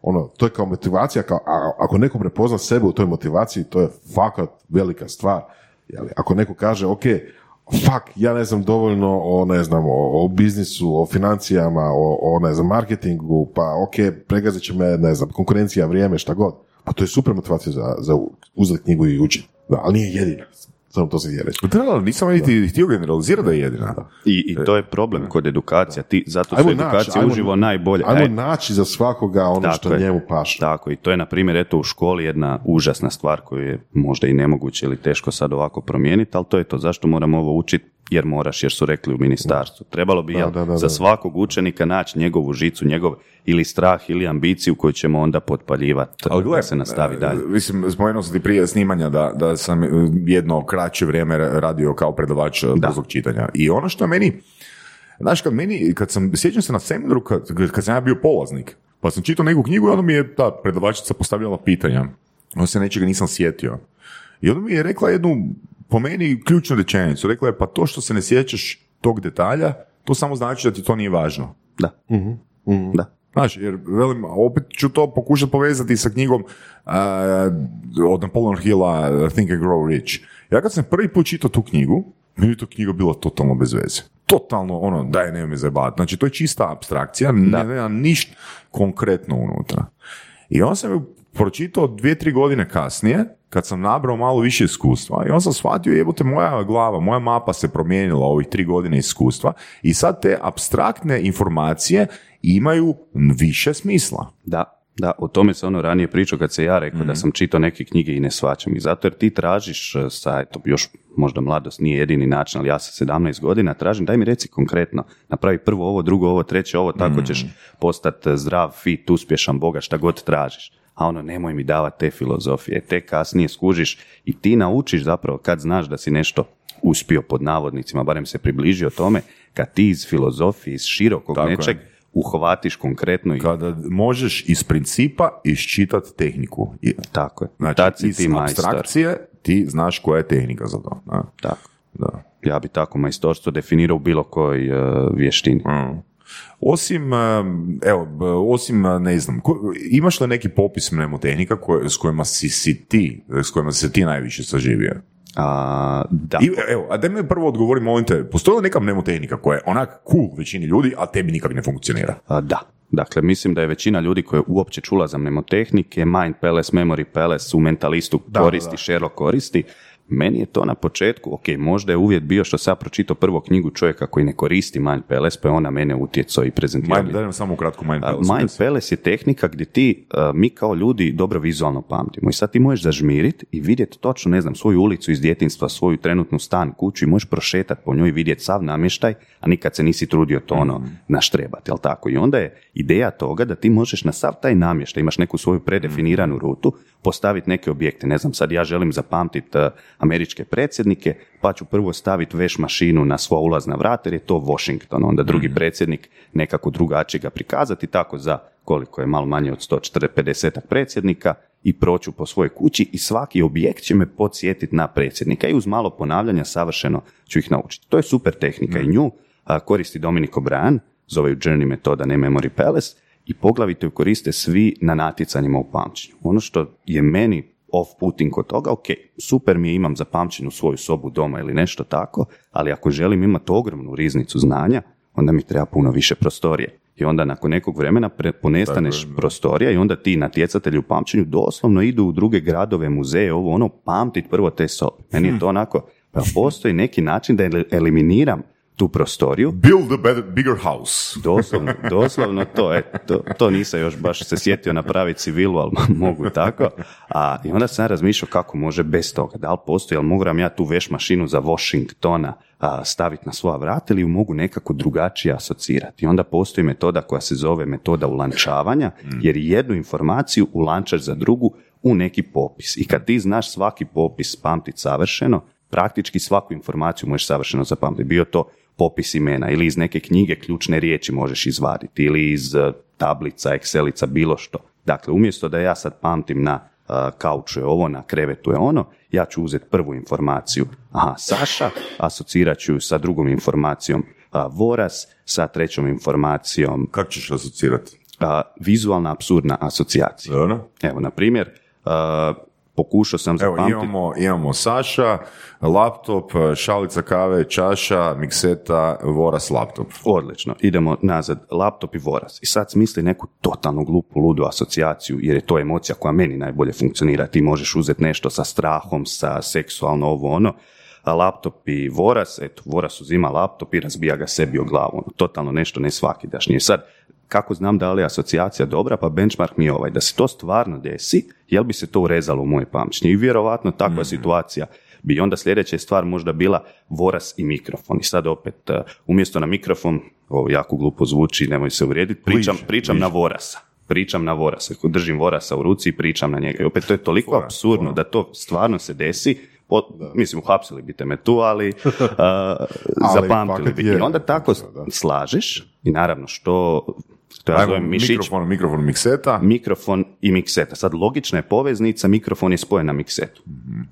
ono, to je kao motivacija, kao, a, ako neko prepozna sebe u toj motivaciji, to je fakat velika stvar. Jeli, ako neko kaže, ok, fuck, ja ne znam dovoljno o, ne znam, o, o biznisu, o financijama, o, o, ne znam, marketingu, pa ok, pregazit će me, ne znam, konkurencija, vrijeme, šta god. Pa to je super motivacija za, za uzeti knjigu i učiti. Da, ali nije jedina. Samo to se htio reći. Da, ali nisam niti htio generalizirati da je jedina. I, I to je problem kod edukacija. Ti, zato su edukacije ajmo- uživo najbolje. Ajmo Aj, naći za svakoga ono Tako što je. njemu paše. Tako, i to je, na primjer, eto u školi jedna užasna stvar koju je možda i nemoguće ili teško sad ovako promijeniti, ali to je to. Zašto moram ovo učiti? Jer moraš, jer su rekli u ministarstvu. Trebalo bi jel, da, da, za da. svakog učenika naći njegovu žicu, njegov ili strah ili ambiciju koju ćemo onda potpaljivati Ali da se nastavi e, dalje. Mislim, spomenuo sam ti prije snimanja da, da sam jedno kraće vrijeme radio kao predavač e, brzog čitanja. I ono što meni, znaš, kad meni, kad sam, sjećam se na seminaru kad, kad sam ja bio polaznik, pa sam čitao neku knjigu i onda mi je ta predavačica postavljala pitanja. Onda se nečega nisam sjetio. I onda mi je rekla jednu, po meni, ključnu rečenicu. Rekla je, pa to što se ne sjećaš tog detalja, to samo znači da ti to nije važno. Da. Da. Znaš, jer velim, opet ću to pokušati povezati sa knjigom uh, od Napoleon Hilla Think and Grow Rich. Ja kad sam prvi put čitao tu knjigu, meni je to knjiga bila totalno bez veze. Totalno, ono, daj, nemoj me zajebavati. Znači, to je čista abstrakcija, ne, nema ništa konkretno unutra. I onda sam ju pročitao dvije, tri godine kasnije, kad sam nabrao malo više iskustva i on sam shvatio, jebote, moja glava, moja mapa se promijenila ovih tri godine iskustva i sad te abstraktne informacije imaju više smisla. Da, da, o tome se ono ranije pričao kad se ja rekao da sam čitao neke knjige i ne svačam ih. Zato jer ti tražiš e, sa, eto, još možda mladost nije jedini način, ali ja sa 17 godina tražim, daj mi reci konkretno, napravi prvo ovo, drugo ovo, treće ovo, tako ćeš postati zdrav, fit, uspješan, bogat, šta god tražiš. A ono, nemoj mi davati te filozofije, te kasnije skužiš i ti naučiš zapravo kad znaš da si nešto uspio pod navodnicima, barem se približio tome, kad ti iz filozofije, iz širokog Tako je. nečeg uhvatiš konkretno i Kada možeš iz principa iščitati tehniku. I- tako je. Znači, Tad si iz ti majstor. abstrakcije ti znaš koja je tehnika za to. Da. Tako. Da. Ja bi tako majstorstvo definirao u bilo kojoj e, vještini. Osim, eh, evo, osim, eh, ne znam, ko- imaš li neki popis mnemotehnika koje, s kojima si, si ti, s kojima si se ti najviše saživio? A, da. I, evo, a da mi prvo odgovori, molim te, postoji li neka mnemotehnika koja je onak cool većini ljudi, a tebi nikak ne funkcionira? A, da. Dakle, mislim da je većina ljudi koja je uopće čula za mnemotehnike, Mind Palace, Memory Palace u mentalistu koristi, Sherlock koristi. Meni je to na početku, ok, možda je uvjet bio što sam pročitao prvo knjigu čovjeka koji ne koristi Mind Palace, pa je on na mene utjecao i prezentirao. Mind, nam samo ukratko Mind Palace. Mind Palace je tehnika gdje ti, a, mi kao ljudi dobro vizualno pamtimo i sad ti možeš zažmiriti i vidjeti točno, ne znam, svoju ulicu iz djetinstva, svoju trenutnu stan, kuću i možeš prošetati po njoj i vidjeti sav namještaj, a nikad se nisi trudio to ono naštrebati, jel tako? I onda je ideja toga da ti možeš na sav taj namještaj, imaš neku svoju predefiniranu rutu, postaviti neke objekte, ne znam, sad ja želim zapamtiti a, američke predsjednike, pa ću prvo staviti veš mašinu na sva ulazna vrata jer je to Washington, onda drugi predsjednik nekako drugačije ga prikazati, tako za koliko je malo manje od 150 predsjednika i proću po svojoj kući i svaki objekt će me podsjetiti na predsjednika i uz malo ponavljanja savršeno ću ih naučiti. To je super tehnika i nju a, koristi Dominic O'Brien, zove ju Journey metoda, ne Memory Palace, i poglavito ju koriste svi na natjecanjima u pamćenju. Ono što je meni off-putting kod toga, ok, super mi je imam zapamćenu svoju sobu doma ili nešto tako, ali ako želim imati ogromnu riznicu znanja, onda mi treba puno više prostorije. I onda nakon nekog vremena pre, ponestaneš prostorija i onda ti natjecatelji u pamćenju doslovno idu u druge gradove, muzeje, ovo ono, pamtit prvo te sobe. Meni je to onako, pa postoji neki način da el- eliminiram tu prostoriju, Build a better, bigger house. Doslovno, doslovno to, e, to, to nisam još baš se sjetio napraviti civilu, ali mogu tako. A, I onda sam ja razmišljao kako može bez toga, da li postoji, jel mogu ja tu veš mašinu za Washingtona a, staviti na svoja vrata ili ju mogu nekako drugačije asocirati. I onda postoji metoda koja se zove metoda ulančavanja, jer jednu informaciju ulančaš za drugu u neki popis. I kad ti znaš svaki popis pamtit savršeno, praktički svaku informaciju možeš savršeno zapamtiti. Bio to popis imena ili iz neke knjige ključne riječi možeš izvaditi ili iz eh, tablica, Excelica, bilo što. Dakle, umjesto da ja sad pamtim na eh, kauču je ovo, na krevetu je ono, ja ću uzeti prvu informaciju. Aha, Saša, asocirat ću sa drugom informacijom a, Voras, sa trećom informacijom Kako ćeš asocirati? a, vizualna apsurdna asocijacija. Evo, na primjer, pokušao sam Evo, zapamtiti... imamo, imamo Saša, laptop, šalica kave, čaša, mikseta, voras, laptop. Odlično, idemo nazad, laptop i voraz. I sad smisli neku totalnu glupu, ludu asocijaciju, jer je to emocija koja meni najbolje funkcionira. Ti možeš uzeti nešto sa strahom, sa seksualno ovo ono, a laptop i voraz, eto, voraz uzima laptop i razbija ga sebi o glavu. Ono, totalno nešto nesvakidašnje. Sad, kako znam da li je asocijacija dobra, pa benchmark mi je ovaj, da se to stvarno desi, jel bi se to urezalo u moje pamćenje? I vjerojatno takva situacija bi onda sljedeća stvar možda bila voras i mikrofon. I sad opet, uh, umjesto na mikrofon, ovo jako glupo zvuči, nemoj se uvrijediti, pričam, Bliže, pričam na vorasa. Pričam na vorasa. Držim vorasa u ruci i pričam na njega. I opet to je toliko apsurdno da to stvarno se desi. Po, mislim, uhapsili bite me tu, ali, uh, zapamtili bi. I onda tako slažeš i naravno što, to ja Ajmo, zovem mišić, mikrofon, mikrofon, mikseta. mikrofon i mikseta. Sad, logična je poveznica, mikrofon je spojen na miksetu.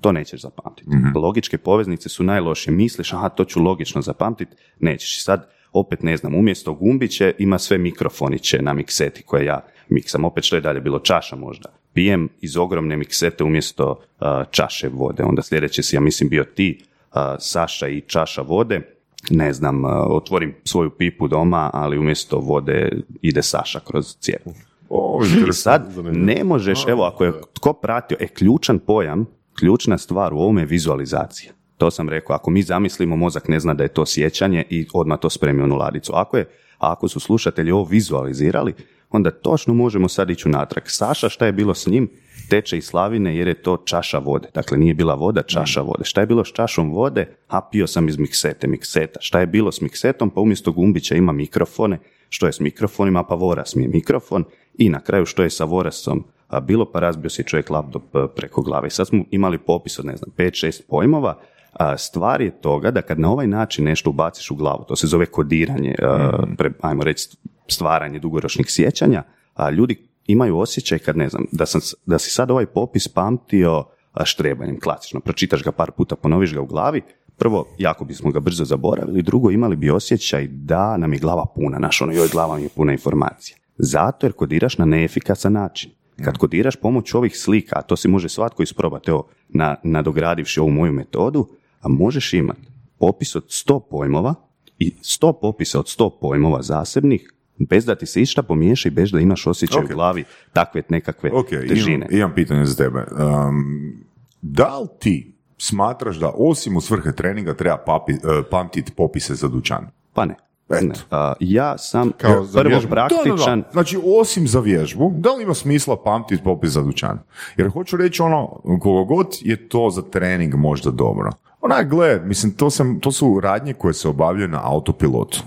To nećeš zapamtiti. Logičke poveznice su najlošije. Misliš, aha, to ću logično zapamtiti, nećeš. I Sad, opet ne znam, umjesto gumbiće ima sve mikrofoniće na mikseti koje ja miksam. Opet što je dalje bilo, čaša možda. Pijem iz ogromne miksete umjesto uh, čaše vode. Onda sljedeće si, ja mislim, bio ti, uh, Saša i čaša vode. Ne znam, uh, otvorim svoju pipu doma, ali umjesto vode ide Saša kroz cijev. O, I sad ne možeš, evo ako je tko pratio, e ključan pojam, ključna stvar u ovome je vizualizacija. To sam rekao, ako mi zamislimo, mozak ne zna da je to sjećanje i odmah to spremi u onu ladicu. Ako, je, ako su slušatelji ovo vizualizirali, onda točno možemo sad ići unatrag. Saša, šta je bilo s njim? Teče iz slavine jer je to čaša vode. Dakle, nije bila voda, čaša vode. Šta je bilo s čašom vode? A pio sam iz miksete, mikseta. Šta je bilo s miksetom? Pa umjesto gumbića ima mikrofone. Što je s mikrofonima? Pa voras mi je mikrofon. I na kraju što je sa vorasom a, bilo? Pa razbio si čovjek laptop e, preko glave. I sad smo imali popis od, ne znam, 5-6 pojmova. A, stvar je toga da kad na ovaj način nešto ubaciš u glavu, to se zove kodiranje, a, pre, ajmo reći stvaranje dugoročnih sjećanja, a ljudi imaju osjećaj kad ne znam, da, sam, da si sad ovaj popis pamtio štrebanjem, klasično, pročitaš ga par puta, ponoviš ga u glavi, prvo, jako bismo ga brzo zaboravili, drugo, imali bi osjećaj da nam je glava puna, naš ono, joj, glava mi je puna informacija. Zato jer kodiraš na neefikasan način. Kad kodiraš pomoću ovih slika, a to si može svatko isprobati, evo, na, nadogradivši ovu moju metodu, a možeš imati popis od 100 pojmova i 100 popisa od 100 pojmova zasebnih, bez da ti se išta pomiješa i bez da imaš osjećaj Ok. u glavi takve nekakve Ok, težine. imam, imam pitanje za tebe. Um, da li ti smatraš da osim u svrhe treninga treba papi, uh, pamtiti popise za dućan? Pa ne. Ne. A, ja sam Kao prvo vježbu. praktičan, Da, da, da. Znači, osim za vježbu, da li ima smisla pamtiti popis za dućan? Jer hoću reći ono, koliko god je to za trening možda dobro. Onak, gle, mislim, to, sam, to su radnje koje se obavljaju na autopilotu.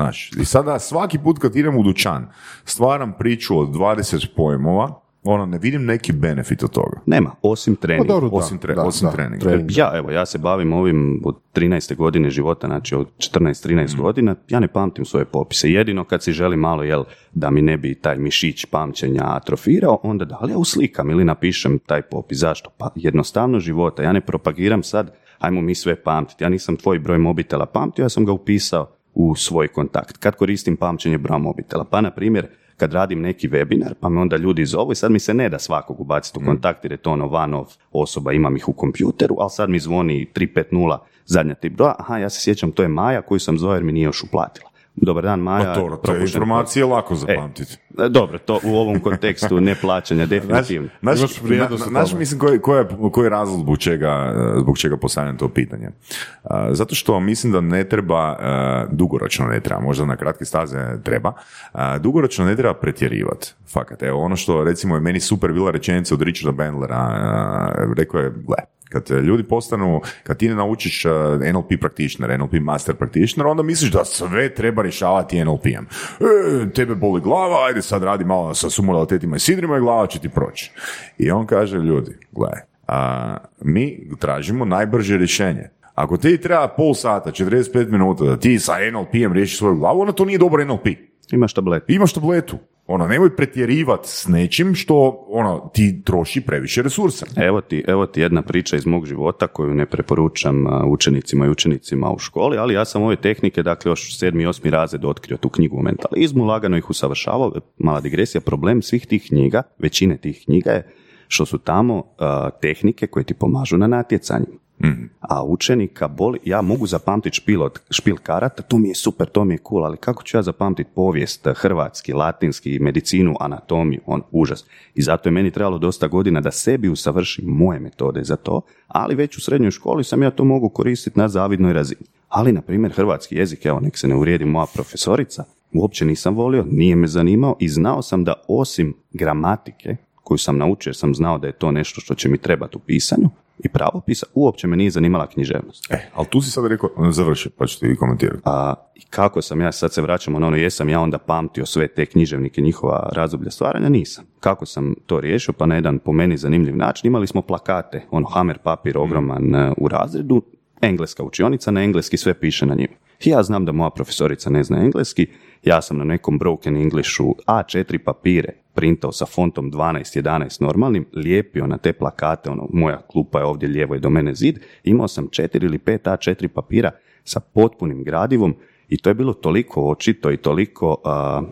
Znaš, i sada svaki put kad idem u dućan, stvaram priču od 20 pojmova, ono, ne vidim neki benefit od toga. nema, osim Pa treninga. Osim tre- da, osim da, treninga. trening. Ja, evo, ja se bavim ovim od 13. godine života, znači od 14-13 Mm. godina, ja ne pamtim svoje popise. Jedino kad si želi malo, jel, da mi ne bi taj mišić pamćenja atrofirao, onda da li ja uslikam ili napišem taj popis. Zašto? Pa jednostavno života. Ja ne propagiram sad, ajmo mi sve pamtiti. Ja nisam tvoj broj mobitela pamtio, ja sam ga upisao u svoj kontakt. Kad koristim pamćenje broja mobitela? Pa, na primjer, kad radim neki webinar, pa me onda ljudi zovu i sad mi se ne da svakog ubaciti u kontakt jer je to ono off osoba, imam ih u kompjuteru, ali sad mi zvoni 350 zadnja tip broja, aha, ja se sjećam, to je Maja koju sam zvao jer mi nije još uplatila. Dobar dan, Maja. Pa dobro, to je informacije lako zapamtiti. E, dobro, to u ovom kontekstu neplaćanja definitivno. Znaš, Imaš vrijednost na- tome. mislim, koji, koji, je, koji je razlog zbog čega, eh, zbog čega postavljam to pitanje? A, zato što mislim da ne treba, dugoročno ne treba, možda na kratke staze treba, dugoročno ne treba pretjerivati. Fakat, evo, ono što recimo je meni super bila rečenica od Richarda Bandlera, rekao je, gle, kad eh, ljudi postanu, kad ti ne naučiš eh, NLP practitioner, NLP master practitioner, onda misliš da sve treba rješavati NLP-em. E, tebe boli glava, ajde sad radi malo sa sumodalitetima i sidrima i glava će ti proći. I on kaže, ljudi, gle, a, mi tražimo najbrže rješenje. Ako ti treba pol sata, 45 minuta da ti sa NLP-em riješiš svoju glavu, onda to nije dobar NLP. Imaš tablet. Imaš tabletu. Ono, nemoj pretjerivati s nečim što ono, ti troši previše resursa. Evo ti, evo ti jedna priča iz mog života koju ne preporučam učenicima i učenicima u školi, ali ja sam ove tehnike, dakle još sedmi i osmi razred otkrio tu knjigu o mentalizmu, lagano ih usavršavao, mala digresija, problem svih tih knjiga, većine tih knjiga je što su tamo a, tehnike koje ti pomažu na natjecanjima. A učenika boli, ja mogu zapamtiti špil, od, špil karata, to mi je super, to mi je cool, ali kako ću ja zapamtiti povijest, hrvatski, latinski, medicinu, anatomiju, on užas. I zato je meni trebalo dosta godina da sebi usavršim moje metode za to, ali već u srednjoj školi sam ja to mogu koristiti na zavidnoj razini. Ali, na primjer, hrvatski jezik, evo, nek se ne uvrijedi moja profesorica, uopće nisam volio, nije me zanimao i znao sam da osim gramatike, koju sam naučio jer sam znao da je to nešto što će mi trebati u pisanju i pravopisa, uopće me nije zanimala književnost. E, ali tu si sad rekao, završi, pa ću ti komentirati. A i kako sam ja, sad se vraćamo na ono, jesam ja onda pamtio sve te književnike, njihova razdoblja stvaranja, nisam. Kako sam to riješio? Pa na jedan po meni zanimljiv način, imali smo plakate, ono, hamer papir ogroman e, u razredu, engleska učionica, na engleski sve piše na njima. Ja znam da moja profesorica ne zna engleski, ja sam na nekom broken Englishu A4 papire printao sa fontom 12-11 normalnim, lijepio na te plakate, ono, moja klupa je ovdje lijevo i do mene zid, imao sam 4 ili 5 A4 papira sa potpunim gradivom i to je bilo toliko očito i toliko a,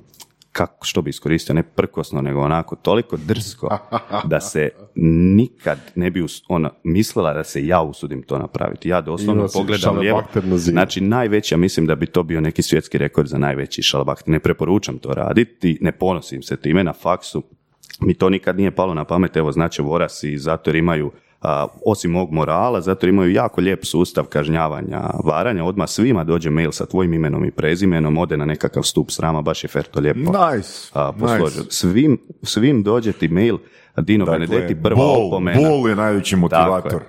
kako, što bi iskoristio, ne prkosno, nego onako toliko drsko da se nikad ne bi us- ona mislila da se ja usudim to napraviti. Ja doslovno si pogledam lijevo. Znači, najveći, ja mislim da bi to bio neki svjetski rekord za najveći šalabahter. Ne preporučam to raditi, ne ponosim se time na faksu. Mi to nikad nije palo na pamet, evo znači Voras i zato jer imaju osim mog morala, zato imaju jako lijep sustav kažnjavanja, varanja, odmah svima dođe mail sa tvojim imenom i prezimenom, ode na nekakav stup srama, baš je fer to lijepo Nice, a, nice. posložen. Svim, svim dođe ti mail, Dino Benedetti, prva bol, opomena. bol je najveći motivator. Tako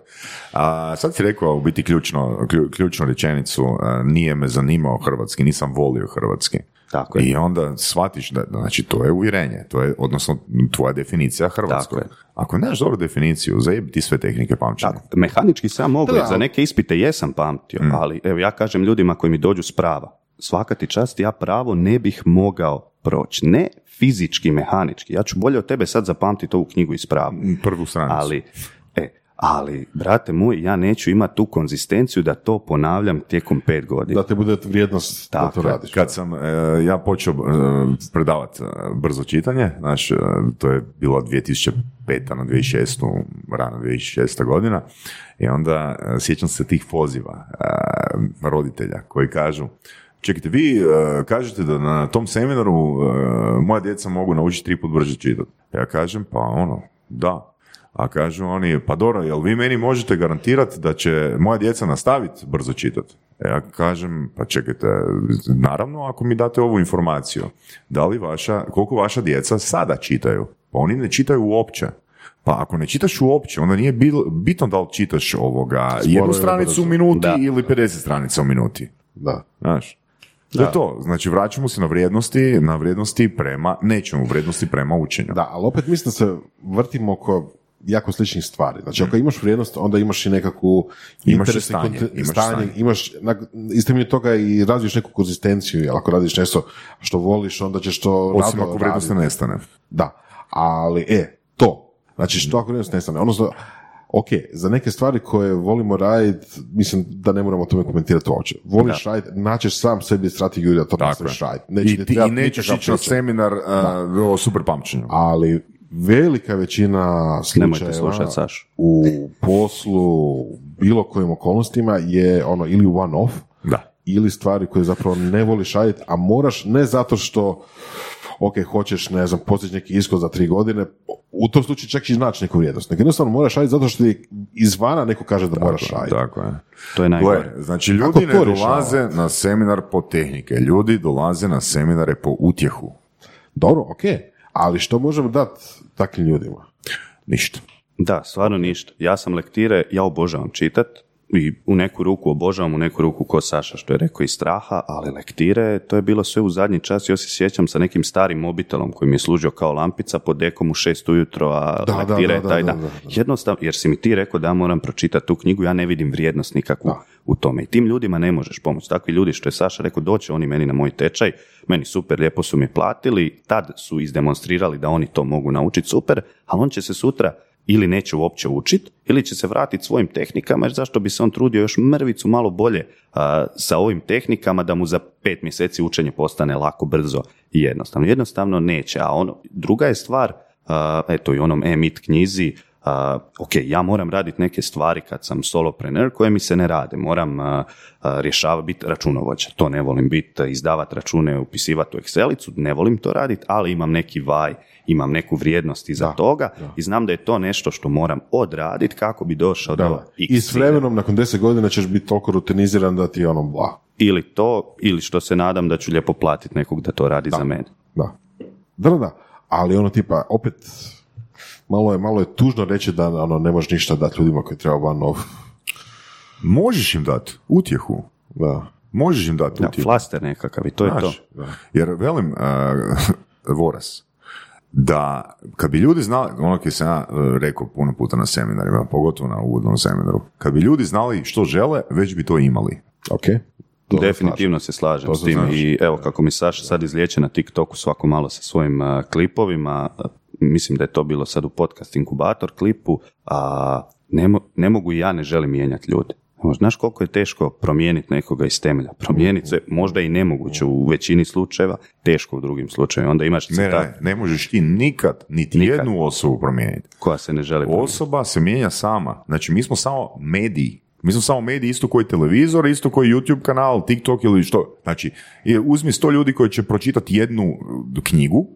A, sad si rekao u biti ključno, klju- ključnu rečenicu, a, nije me zanimao hrvatski, nisam volio hrvatski. Tako je. I onda shvatiš da, znači to je uvjerenje, to je, odnosno tvoja definicija je. Ako nemaš dobru definiciju, zajebi ti sve tehnike pamćenja. Tako, mehanički sam mogu, za neke ispite jesam pamtio, Mm. ali evo ja kažem ljudima koji mi dođu s prava, svaka ti čast, ja pravo ne bih mogao proći. Ne fizički, mehanički. Ja ću bolje od tebe sad zapamtiti ovu knjigu iz prava. Prvu stranicu. Ali, ali, brate moj, ja neću imati tu konzistenciju da to ponavljam tijekom pet godina. Da te bude vrijednost da Tako to je. radiš. Kad sam e, ja počeo e, predavati e, brzo čitanje, znaš, e, to je bilo 2005. na 2006. rano 2006. godina, i onda sjećam se tih poziva roditelja koji kažu Čekajte, vi kažete da na tom seminaru moja djeca mogu naučiti tri put brže čitati. Ja kažem, pa ono, da. A kažu oni, pa dobro, jel vi meni možete garantirati da će moja djeca nastaviti brzo čitati? Ja kažem, pa čekajte, naravno ako mi date ovu informaciju, da li vaša, koliko vaša djeca sada čitaju? Pa oni ne čitaju uopće. Pa ako ne čitaš uopće, onda nije bitno da li čitaš ovoga jednu ili stranicu u minuti Da. ili 50 stranica u minuti. Da. Znaš? Je to. Znači, vraćamo se na vrijednosti, na vrijednosti prema nečemu, vrijednosti prema učenju. Da, ali opet mislim da se vrtimo oko jako sličnih stvari. Znači, ako imaš vrijednost, onda imaš i nekakvu Imaš i stanje, imaš stanje, stanje. imaš, na- iz temelju toga i razviješ neku konzistenciju, jer ako radiš nešto što voliš, onda ćeš to Osim ako vrijednost ne nestane. Da, ali e, to. Znači što ako vrijednost nestane? Odnosno, ok, za neke stvari koje volimo raditi, mislim da ne moramo o tome komentirati uopće. Voliš raditi, naćeš sam sebi strategiju da to nastaviš raditi. I, ti i nećeš ići na seminar uh, o super pamćenju. Ali velika većina slučajeva u poslu, bilo kojim okolnostima je ono ili one off, Da. ili stvari koje zapravo ne voliš raditi, a moraš ne zato što ok, hoćeš, ne znam, postići neki ishod za tri godine, u tom slučaju čak i naći neku vrijednost. Nego jednostavno moraš raditi zato što ti izvana neko kaže da moraš raditi. Tako je. To je najgore. Gle, znači ljudi ne dolaze na seminar po tehnike, ljudi dolaze na seminare po utjehu. Dobro, ok, ali što možemo dati takvim ljudima? Ništa. Da, stvarno ništa. Ja sam lektire, ja obožavam čitat i u neku ruku obožavam, u neku ruku ko Saša što je rekao iz straha, ali lektire, to je bilo sve u zadnji čas, još se sjećam sa nekim starim mobitelom koji mi je služio kao lampica pod dekom u šest ujutro, a Da, lektire da, je da, taj da, dan. da, da. Jednostavno, jer si mi ti rekao da ja moram pročitati tu knjigu, ja ne vidim vrijednost nikakvu u tome. I tim ljudima ne možeš pomoći. Takvi ljudi što je Saša rekao, doće oni meni na moj tečaj, meni super, lijepo su mi platili, tad su izdemonstrirali da oni to mogu naučiti super, ali on će se sutra ili neće uopće učit, ili će se vratiti svojim tehnikama, jer zašto bi se on trudio još mrvicu malo bolje a, sa ovim tehnikama da mu za pet mjeseci učenje postane lako, brzo i jednostavno. Jednostavno neće, a ono, druga je stvar, a, eto i onom e-mit knjizi, a, ok, ja moram raditi neke stvari kad sam solopreneur koje mi se ne rade, moram a, rješavati, biti računovođa, to ne volim biti, izdavati račune, upisivati u Excelicu, ne volim to raditi, ali imam neki vaj, imam neku vrijednost iza toga i znam da je to nešto što moram odraditi kako bi došao do Da. X I s vremenom, nakon deset godina ćeš biti toliko rutiniziran da ti je ono bla. Ili to, ili što se nadam da ću lijepo platiti nekog da to radi za mene. Da. Da, da, da. Ali ono tipa, opet, malo je, malo je tužno reći da ono, ne možeš ništa dati ljudima koji treba off. Možeš im dati utjehu. Da. Možeš im dati Da, utjehu. flaster nekakav i to je to. Znaš, Jer velim, uh, Voras, da kad bi ljudi znali, ono koji sam ja uh, rekao puno puta na seminarima, pogotovo na uvodnom seminaru, kad bi ljudi znali što žele, već bi to imali. Ok. To Definitivno se slažem To s tim slažem. i evo kako mi Saša sad izliječe na TikToku svako malo sa svojim a, klipovima, mislim da je to bilo sad u podcast inkubator klipu, a ne, mo- ne mogu i ja ne želim mijenjati ljude. Znaš koliko je teško promijeniti nekoga iz temelja? Promijeniti se možda i nemoguće u većini slučajeva, teško u drugim slučajevima. Onda imaš Ne, ne, ne možeš ti nikad, niti Nikad. jednu osobu promijeniti. koja se ne želi promijeniti. Osoba se mijenja sama. Znači, mi smo samo mediji. Mi smo samo mediji isto koji televizor, isto koji YouTube kanal, TikTok ili što. Znači, uzmi sto ljudi koji će pročitati jednu uh, knjigu,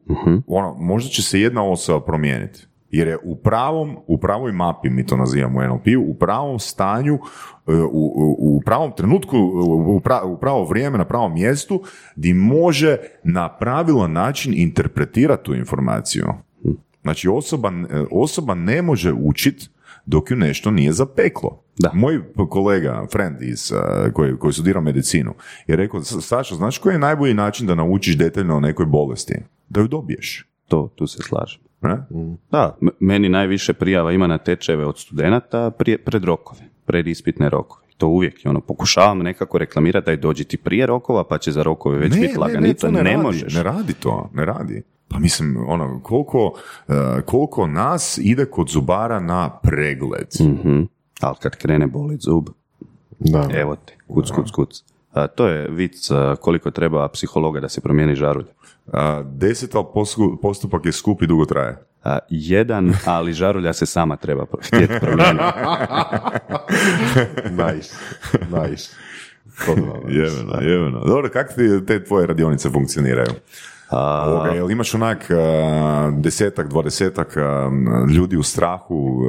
ono, možda će se jedna osoba promijeniti. Jer je u pravom, u pravoj mapi, mi to nazivamo u NLP, u pravom stanju, uh, u, u, u pravom trenutku, u, pra- u pravo vrijeme, na pravom mjestu, di može na pravilan način interpretirati tu informaciju. Znači osoba, osoba ne može učit dok ju nešto nije zapeklo. Da. Moj kolega, friend iz, koji, koji studira medicinu, je rekao, Saša, znaš koji je najbolji način da naučiš detaljno o nekoj bolesti? Da ju dobiješ. To, tu se slažem. Ne? Da, m- meni najviše prijava ima na tečajeve od studenata prije, pred rokove, pred ispitne rokove. To uvijek, ono, pokušavam nekako reklamirati da dođi ti prije rokova, pa će za rokove već biti laganito. to Ne, radi, možeš. Ne radi to, ne radi. Pa mislim, ono, koliko, uh, koliko nas ide kod zubara na pregled. Mhm. Ali kad krene bolit zub, Da. evo te, kuc, kuc, kuc. A, to je vic a, koliko treba psihologa da se promijeni žarulja. A, deset, ali postupak je skup i dugo traje. A, jedan, ali žarulja se sama treba htjeti promijeniti. nice, nice. Jeveno, jeveno. Dobro, kako ti te tvoje radionice funkcioniraju? A, Ovoga, jel imaš onak desetak, dvadesetak ljudi u strahu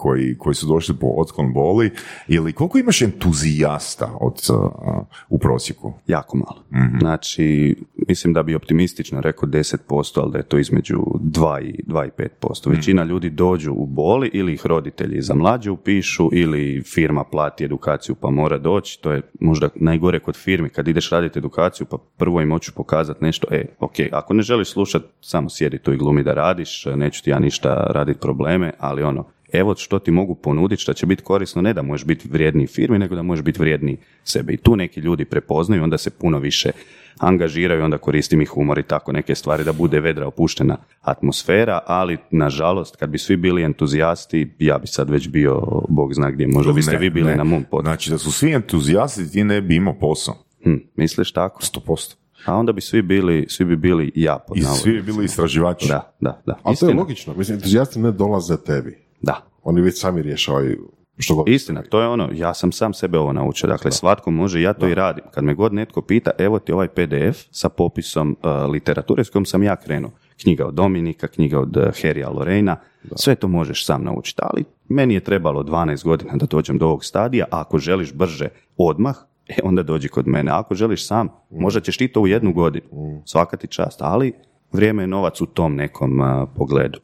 koji, koji su došli po otklon boli ili koliko imaš entuzijasta od, a, u prosjeku? jako malo. Znači, mislim da bi optimistično rekao 10%, ali da je to između 2 i, 2 i 5%. Većina ljudi dođu u boli ili ih roditelji za mlađe upišu ili firma plati edukaciju pa mora doći. To je možda najgore kod firmi kad ideš raditi edukaciju pa prvo im hoću pokazati nešto. E, ok, ako ne želiš slušati, samo sjedi tu i glumi da radiš, neću ti ja ništa raditi probleme, ali ono, evo što ti mogu ponuditi što će biti korisno, ne da možeš biti vrijedniji firmi, nego da možeš biti vrijedniji sebe. I tu neki ljudi prepoznaju, onda se puno više angažiraju, onda koristim i humor i tako neke stvari, da bude vedra opuštena atmosfera, ali nažalost, kad bi svi bili entuzijasti, ja bi sad već bio, bog zna gdje, možda biste vi bili ne. na mom podcastu. Znači da su svi entuzijasti ti ne bi imao posao. Hm, misliš tako? 100%. A onda bi svi bili, svi bi bili ja pod I svi bi bili istraživači. Da, da, da. Ali to je logično. Mislim, entuzijasti ne dolaze tebi. Da, Oni već sami rješavaju što god. Istina, to je ono, ja sam sam sebe ovo naučio, dakle svatko može, ja to i radim. Kad me god netko pita, evo ti ovaj PDF sa popisom uh, literature s kojom sam ja krenuo. Knjiga od Dominika, knjiga od uh, Harrya Lorena, sve to možeš sam naučiti, ali meni je trebalo 12 godina da dođem do ovog stadija, a ako želiš brže odmah, e, onda dođi kod mene. A ako želiš sam, možda ćeš ti to u jednu godinu, svaka ti čast, ali vrijeme je novac u tom nekom uh, pogledu.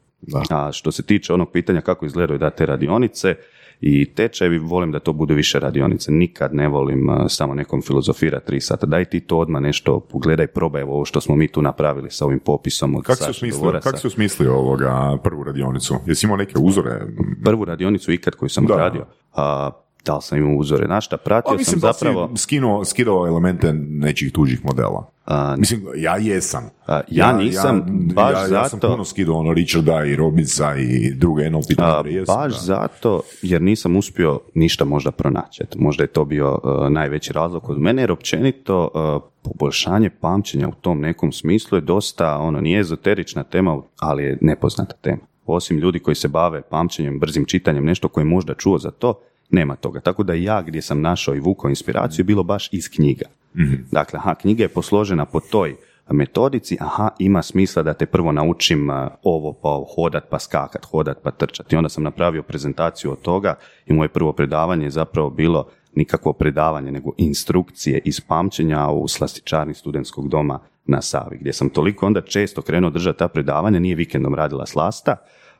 A što se tiče onog pitanja kako izgledaju da te radionice i tečajevi, volim da to bude više radionice. Nikad ne volim uh, samo nekom filozofira tri sata. Daj ti to odmah nešto, pogledaj, probaj ovo što smo mi tu napravili sa ovim popisom od Kako si, kako si osmislio ovoga prvu radionicu? Jesi imao neke uzore? Prvu radionicu ikad koju sam Da. odradio. A, da li sam imao uzore? Znaš šta, pratio A mislim sam da zapravo... si skinuo, skidao elemente nečih tuđih modela. A, Mislim, ja jesam. A, ja nisam, baš ja, ja sam zato- puno skidao ono Richarda i Robinsa i druge NLP jesam, baš da. zato jer nisam uspio ništa možda pronaći. Eto, možda je to bio uh, najveći razlog kod mene, jer općenito uh, poboljšanje pamćenja u tom nekom smislu je dosta, ono, nije ezoterična tema, ali je nepoznata tema. Osim ljudi koji se bave pamćenjem, brzim čitanjem, nešto koje je možda čuo za to, nema toga. Tako da ja gdje sam našao i vukao inspiraciju je bilo baš iz knjiga. Dakle, aha, knjiga je posložena po toj metodici, aha, ima smisla da te prvo naučim ovo, pa hodat, pa skakat, hodat, pa trčati. I onda sam napravio prezentaciju od toga i moje prvo predavanje je zapravo bilo nikakvo predavanje, nego instrukcije iz pamćenja u slastičarni studentskog doma na Savi, gdje sam toliko onda često krenuo držati ta predavanja, nije vikendom radila slasta,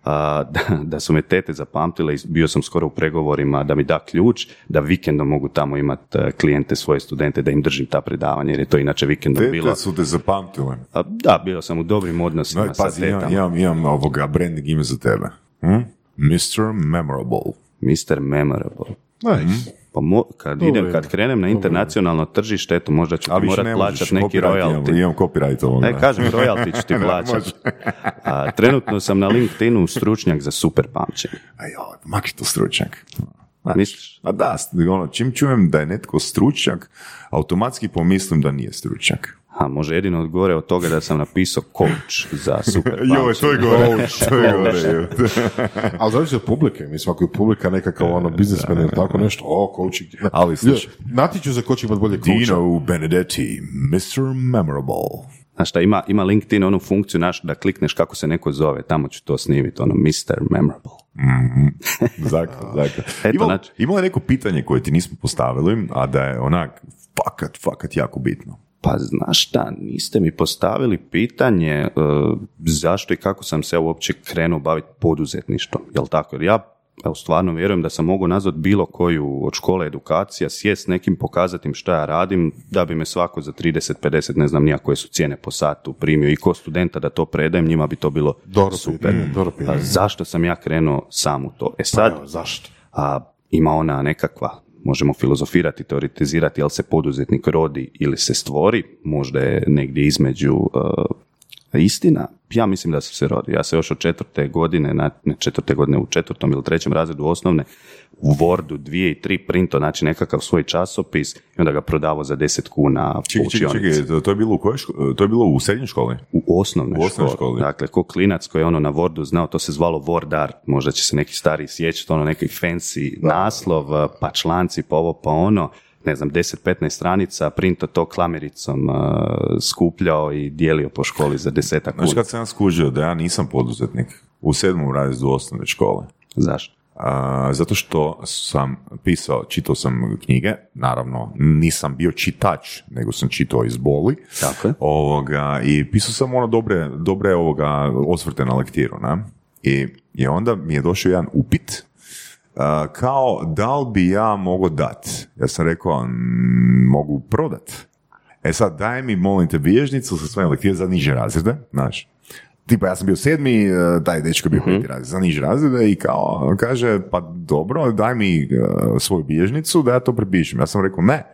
a, da, da su me tete zapamtile i bio sam skoro u pregovorima da mi da ključ, da vikendom mogu tamo imati klijente, svoje studente, da im držim ta predavanja, jer je to inače vikendom bilo. Tete su te zapamtile. A, Da, bio sam u dobrim odnosima No, sa pazi, imam, tetama. imam, imam ovoga branding ime za tebe. Hm? Mr. Memorable. Mr. Memorable. Nice. Pa mo, kad, idem, kad krenem na internacionalno tržište, eto, možda ću ti morat ne plaćati neki royalty. imam copyright ovoga. Ne, kažem, royalty ću ti može. A, trenutno sam na LinkedInu stručnjak za super pamćenje. A joj, mak je to stručnjak. Misliš? A da, ono, čim čujem da je netko stručnjak, automatski pomislim da nije stručnjak. A može jedino odgore od toga da sam napisao coach za super Joj, to je gore, to je gore. Ali zavisi od publike, mislim, ako je publika nekakav ono biznismen ili tako nešto, o, coaching. Ali slušaj. Natječu za ko će imati bolje coacha. Dino Benedetti, Mr. Memorable. Znaš šta, ima, ima LinkedIn onu funkciju naš da klikneš kako se neko zove, tamo ću to snimiti, ono Mr. Memorable. Zakon, zakon. Eto, znači- ima li neko pitanje koje ti nismo postavili, a da je onak fakat, fakat jako bitno? Pa znaš šta, niste mi postavili pitanje e, zašto i kako sam se uopće krenuo baviti poduzetništvom, jel tako? Jer ja evo, stvarno vjerujem da sam mogu nazvati bilo koju od škole edukacija, sjest s nekim, pokazati im šta ja radim, da bi me svako za 30, 50, ne znam nija koje su cijene po satu primio i ko studenta da to predajem, njima bi to bilo super. dobro A pitanje. zašto sam ja krenuo sam u to? E sad, Evo, zašto? a ima ona nekakva, možemo filozofirati, teoretizirati, jel se poduzetnik rodi ili se stvori, možda je negdje između e, istina. Ja mislim da sam se rodio. Ja se još od četvrte godine, na, ne četvrte godine, u četvrtom ili trećem razredu osnovne, u Wordu dvije i tri printo, znači nekakav svoj časopis i onda ga prodavao za 10 kuna po Čekaj, čekaj, čekaj, to, je bilo u kojoj ško- To je bilo u srednjoj školi? U osnovnoj, U osnovnoj školi. školi. Dakle, ko klinac koji je ono na Wordu znao, to se zvalo Word Art, možda će se neki stari sjećati, ono neki fancy naslov, pa članci, pa ovo, pa ono, ne znam, 10-15 stranica, printo to klamericom uh, skupljao i dijelio po školi za desetak Znaš kuna. kad sam ja skužio da ja nisam poduzetnik u sedmom razredu osnovne škole? Zašto? A, zato što sam pisao, čitao sam knjige, naravno nisam bio čitač, nego sam čitao iz boli. Tako je. Ovoga, I pisao sam ono dobre, dobre ovoga osvrte na lektiru. Ne? I, I onda mi je došao jedan upit kao da li bi ja mogao dat. Ja sam rekao, "Mm, mogu prodat. E sad, daj mi, molim te, bilježnicu sa svojim lektire za niže razrede, znaš. Tipa, ja sam bio sedmi, e, taj dečko je bio peti razred, za niže razrede i kao, kaže, pa dobro, daj mi e, svoju bilježnicu da ja to prepišem. Ja sam rekao, ne,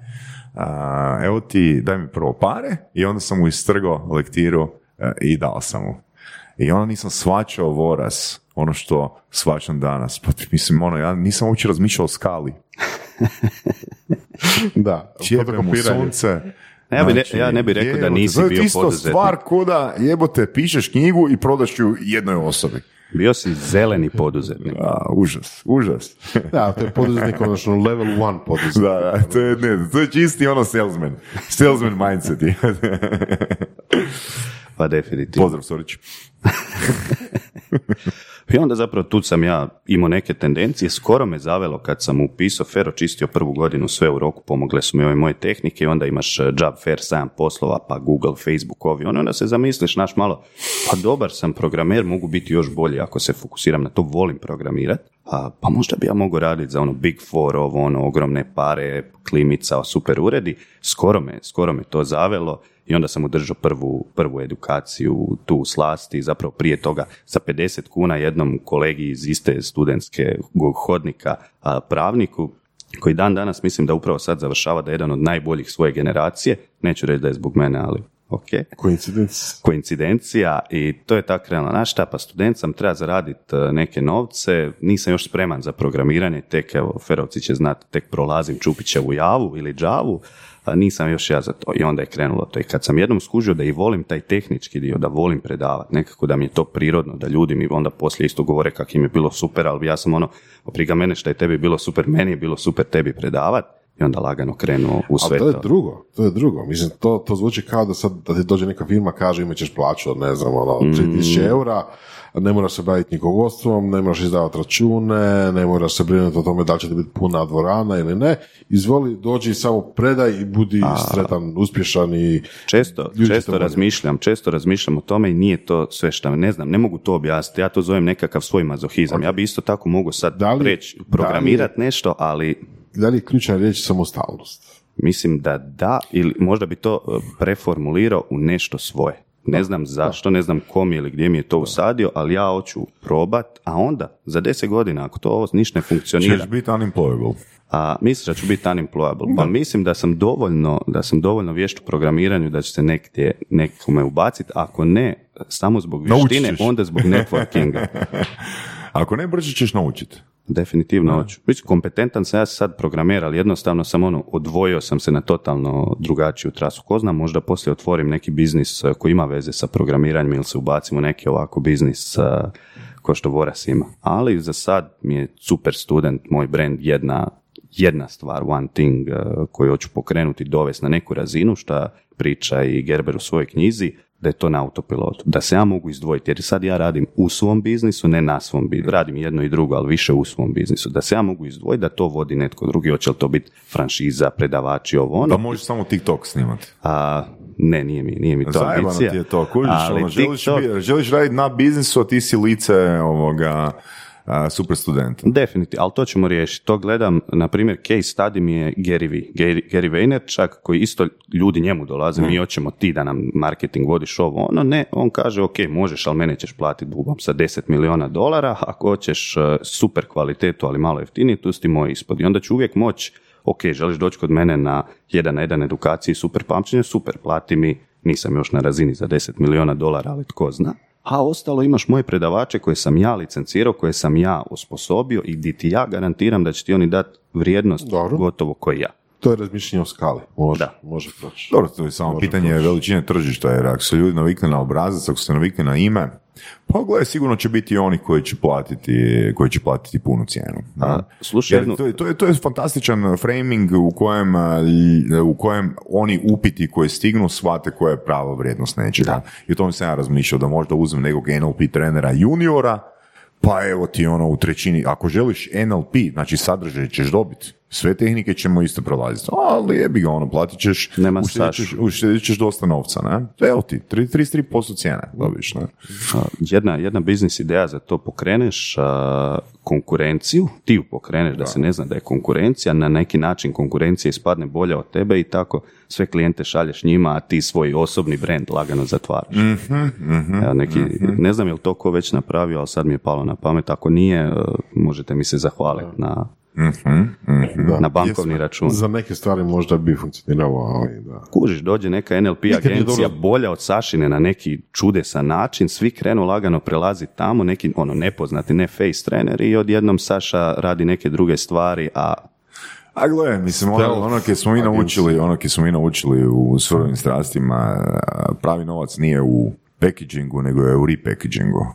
evo ti, daj mi prvo pare i onda sam mu istrgao lektiru e, i dao sam mu. I onda nisam svačao voras, ono što svačam danas. Pa mislim, ono, ja nisam uopće razmišljao o skali. Da, Čepe mu fotokopiranje. sunce. Ja bi ne- ja ne bi rekao da nisi je bio isto poduzetnik. stvar ko da jebote pišeš knjigu i prodaš ju jednoj osobi. Bio si zeleni poduzetnik. A, užas, užas. Da, to je poduzetnik, odnosno level one poduzetnik. da, da, to je, ne, to je čisti ono salesman. Salesman mindset. Pa definitivno. Pozdrav, Sorić. I onda zapravo tu sam ja imao neke tendencije, skoro me zavelo kad sam upisao Fero, čistio prvu godinu sve u roku, pomogle su mi ove moje tehnike i onda imaš eh, job fair, sajam poslova, pa Google, Facebook, ovi, ono, onda se zamisliš, naš malo, pa dobar sam programer, mogu biti još bolji ako se fokusiram na to, volim programirati, a, pa možda bi ja mogao raditi za ono Big Four, ovo, ono, ogromne pare, klimica, super uredi, skoro me, skoro me to zavelo i onda sam održao prvu, prvu edukaciju tu u Slasti, zapravo prije toga sa 50 kuna jednom kolegi iz iste studentske hodnika, a, pravniku, koji dan danas mislim da upravo sad završava da je jedan od najboljih svoje generacije, neću reći da je zbog mene, ali ok, Koincidenc. koincidencija i to je tako krenulo. Znaš šta, pa student sam, treba zaraditi e, neke novce, nisam još spreman za programiranje, tek evo, Ferovci će znati, tek prolazim Čupićevu javu ili džavu, nisam još ja za to. I onda je krenulo to. I kad sam jednom skužio da i volim taj tehnički dio, da volim predavati, nekako da mi je to prirodno, da ljudi mi onda poslije isto govore kako im je bilo super, ali ja sam ono, opriga mene što je tebi bilo super, meni je bilo super tebi predavati. I onda lagano krenuo u sve Ali to je drugo, to je drugo. Mislim, to, to zvuči kao da sad da ti dođe neka firma, kaže imat ćeš plaću od, ne znam, ono, 3000 eura, ne moraš se baviti knjigovodstvom, ne moraš izdavati račune, ne moraš se brinuti o tome da li će ti biti puna dvorana ili ne. Izvoli, dođi i samo predaj i budi sretan, uspješan i Često, često razmišljam, često razmišljam o tome i nije to sve što ne znam, ne mogu to objasniti, ja to zovem nekakav svoj mazohizam. Ja bi isto tako mogu sad Da li- reći, programirati nešto, ali Da li je ključna riječ samostalnost? mislim da da, ili možda bi to e, preformulirao u nešto svoje. Ne znam zašto, ne znam kom ili gdje mi je to usadio, ali ja hoću probat, a onda za deset godina, ako to ovo ništa ne funkcionira, Ćeš biti unemployable. a misliš da ću biti unemployable, pa mislim da sam dovoljno, da sam dovoljno vješt u programiranju da će se negdje nekome ubaciti, ako ne, samo zbog vještine, onda zbog networkinga. Ako ne, brže ćeš naučiti. Definitivno hoću. Mislim, kompetentan sam ja sad programer, ali jednostavno sam ono, odvojio sam se na totalno drugačiju trasu. Ko zna, možda poslije otvorim neki biznis eh, koji ima veze sa programiranjem ili se ubacimo neki ovako biznis eh, ko što Voras ima. Ali za sad mi je super student, moj brand, jedna, jedna stvar, one thing eh, koju hoću pokrenuti, dovesti na neku razinu, šta priča i Gerber u svojoj knjizi, da je to na autopilotu, da se ja mogu izdvojiti, jer sad ja radim u svom biznisu, ne na svom biznisu, radim jedno i drugo, ali više u svom biznisu, da se ja mogu izdvojiti, da to vodi netko drugi, hoće li to biti franšiza, predavači, ovo ono. Da možeš samo TikTok snimati. A, ne, nije mi, nije mi to Zajebano ambicija. ti je to, kužiš, ono, želiš, želiš raditi na biznisu, a ti si lice ovoga super studenta. Definitivno, ali to ćemo riješiti. To gledam, na primjer, case study mi je Gary V. Gary, Gary Vaynerchuk, koji isto ljudi njemu dolaze, mi hoćemo ti da nam marketing vodiš ovo, ono, ne, on kaže, ok, možeš, ali mene ćeš platiti bubom sa 10 miliona dolara, ako hoćeš uh, super kvalitetu, ali malo jeftinije, tu si moj ispod. I onda ću uvijek moći, ok, želiš doći kod mene na jedan na jedan edukaciji, super pamćenje, super, plati mi, nisam još na razini za 10 miliona dolara, ali tko zna. A ostalo imaš moje predavače koje sam ja licencirao, koje sam ja osposobio i di ti ja garantiram da će ti oni dati vrijednost Dobro. gotovo koji ja. To je razmišljanje o skali. Može, Da. može proći. Dobro, to je samo pitanje veličine tržišta, jer ako se ljudi navikne na obrazac, ako se navikne na ime, pa gledaj, sigurno će biti oni koji će platiti, koji će platiti punu cijenu. A, slušaj, Jer to, je, to, je, to je fantastičan framing u kojem, lj- u kojem oni upiti koji stignu shvate koja je prava vrijednost nečega. I o tome sam ja razmišljao da možda uzmem nekog NLP trenera juniora, pa evo ti ono u trećini, ako želiš NLP, znači sadržaj ćeš dobiti, sve tehnike ćemo isto prolaziti, ali jebi ga ono, platit ćeš, Nema uštedit ćeš, staža. uštedit ćeš dosta novca, ne? Evo ti, tri- 33% cijene dobiš, ne? A, jedna, jedna biznis ideja za to pokreneš a, konkurenciju, ti ju pokreneš da se ne zna da je konkurencija, na neki način konkurencija ispadne bolja od tebe i tako sve klijente šalješ njima, a ti svoj osobni brand lagano zatvaraš. Evo, neki, Ne znam je li to ko već napravio, ali sad mi je palo na pamet, ako nije, e, možete mi se zahvaliti na, Da. na bankovni račun. Za neke stvari možda bi funkcioniralo, ali da. Kužiš, dođe neka NLP Nikad agencija dobro- bolja od Sašine na neki čudesan način, svi krenu lagano prelazi tamo, neki ono nepoznati, ne face treneri i odjednom Saša radi neke druge stvari, a A gle, mislim, ono, ono kje smo mi naučili, ono kje smo mi naučili u surovim strastima, pravi novac nije u packagingu, nego je u repackagingu.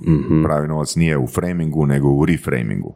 Pravi novac nije u framingu, nego u reframingu.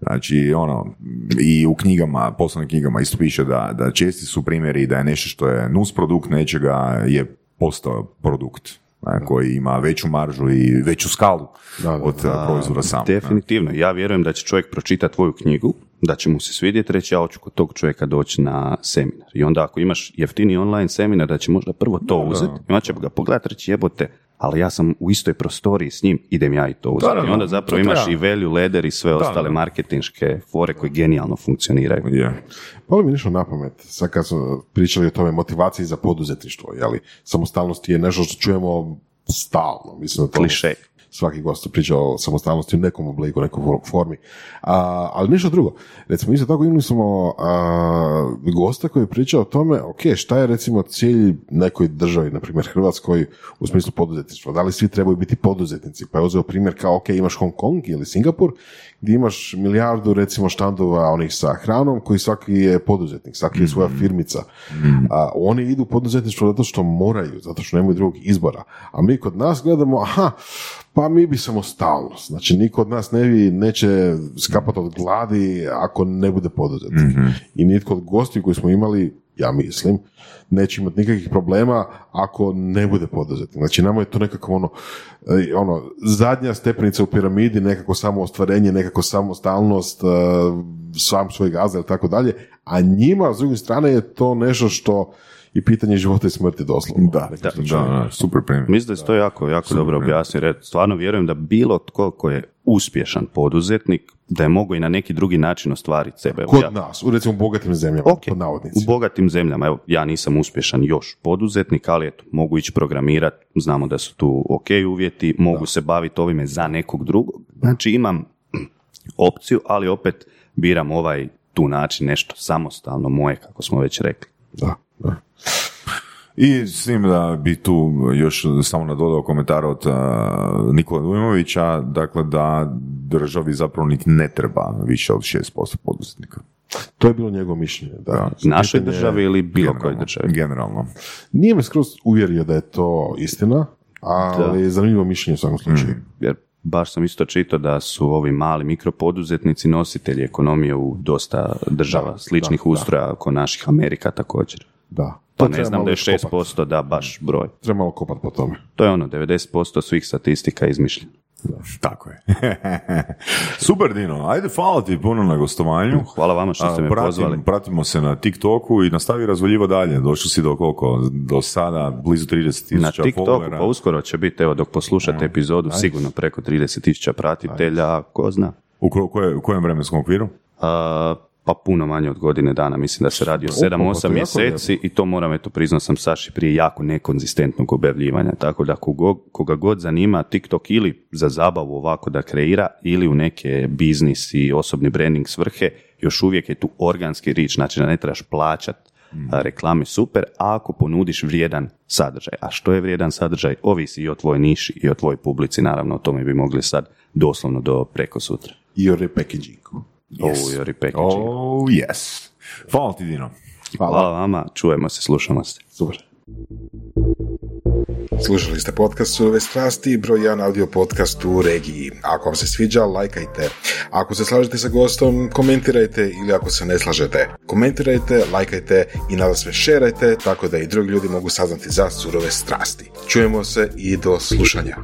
Znači, ono, i u knjigama, poslovnim knjigama isto piše da, da česti su primjeri da je nešto što je nus produkt nečega je postao produkt ne, koji ima veću maržu i veću skalu Da, da, od a, proizvoda samog. ne. definitivno, ja vjerujem da će čovjek pročitati tvoju knjigu, da će mu se svidjeti, reći ja hoću kod tog čovjeka doći na seminar. I onda ako imaš jeftini online seminar, da će možda prvo to uzeti, onda će ga pogledati reći jebote, ali ja sam u istoj prostoriji s njim, idem ja i to uzeti. Da, da, I onda da, zapravo to imaš treba. i value ladder i sve ostale da. marketinške fore koje genijalno funkcioniraju. Je. Palo mi nešto na pamet, sad kad smo pričali o tome motivaciji za poduzetništvo, jeli, samostalnost je nešto što čujemo stalno, mislim da to Kliše. Svaki gost priča o samostalnosti u nekom obliku, for- formi. A, ali nešto drugo. Recimo, isto tako imali smo a, gosta koji priča o tome, ok, šta je recimo cilj nekoj državi, na primjer Hrvatskoj, u smislu poduzetništva. Da li svi trebaju biti poduzetnici? Pa je uzeo primjer kao, ok, imaš Hong Kong ili Singapur, gdje imaš milijardu recimo štandova onih sa hranom, koji svaki je poduzetnik, svaki je svoja firmica. A, oni idu poduzetništvo zato što moraju, zato što nemaju drugog izbora. A mi kod nas gledamo, aha, pa mi bi samostalnost. Znači, niko od nas ne bi, neće skapati od gladi ako ne bude poduzetnik. I nitko od gostiju koji smo imali, ja mislim, neće imati nikakvih problema ako ne bude poduzetnik. Znači, nama je to nekako ono, e, ono zadnja stepenica u piramidi, nekako samo ostvarenje, nekako samostalnost, e, sam svoj gazda i tako dalje, a njima, s druge strane, je to nešto što i pitanje života i smrti doslovno. Da, da, da, da, super primjer. Mislim da se to jako, jako dobro objasni. Red. Stvarno vjerujem da bilo tko ko je uspješan poduzetnik, da je mogao i na neki drugi način ostvariti sebe. Kod ja- nas, u recimo bogatim zemljama, Ok, pod u navodnicima. bogatim zemljama, evo, ja nisam uspješan još poduzetnik, ali eto, mogu ići programirati, znamo da su tu ok uvjeti, mogu se baviti ovime za nekog drugog. Znači imam opciju, ali opet biram ovaj tu način, nešto samostalno moje, kako smo već rekli. Da, da. I s tim da bi tu još samo nadodao komentar od uh, Nikola Dujmovića, dakle da državi zapravo niti ne treba više od 6% poduzetnika. To je bilo njegovo mišljenje. Da. Našoj Pitanje- državi ili bilo kojoj državi. Generalno. Nije me skroz uvjerio da je to istina, ali je zanimljivo mišljenje u svakom slučaju. Jer baš sam isto čitao da su ovi mali mikropoduzetnici nositelji ekonomije u dosta država Da, sličnih da, da. ustroja oko naših Amerika također. Da. Pa ne znam da je još kopat. 6% da baš broj. Treba malo kopat po tome. To je ono, 90% svih statistika je izmišljeno. Tako je. Super Dino, ajde hvala ti puno na gostovanju. Hvala vama što ste me pratim- pozvali. Pratimo se na TikToku i nastavi razvoljivo dalje. Došli si do koliko? Do sada blizu 30 Na tisuća TikToku, followera. pa uskoro će biti, evo dok poslušate epizodu, sigurno preko 30.000 pratitelja, ko zna. U, ko- koje- u kojem vremenskom okviru? A, pa puno manje od godine dana, mislim da se radi o Opa, pa to 7-8 je jako mjeseci i to moram, eto, priznao sam Saši prije jako nekonzistentnog objavljivanja, tako da kogo, koga god zanima TikTok ili za zabavu ovako da kreira ili u neke biznis i osobni branding svrhe, još uvijek je tu organski rič, znači da ne trebaš plaćat a, reklame super, a ako ponudiš vrijedan sadržaj. A što je vrijedan sadržaj? Ovisi i o tvojoj niši i o tvojoj publici, naravno o tome bi mogli sad doslovno do preko sutra. I o repackagingu. Yes. Ovo je repackaging. Oh, yes. Hvala ti Dino. Hvala vama, čujemo se, slušamo se. Super. Slušali ste podcast Surove strasti, broj 1 audio podcast u regiji. Ako vam se sviđa, lajkajte. Ako se slažete sa gostom, komentirajte ili ako se ne slažete. Komentirajte, lajkajte i nada sve šerajte tako da i drugi ljudi mogu saznati za surove strasti. Čujemo se i do slušanja.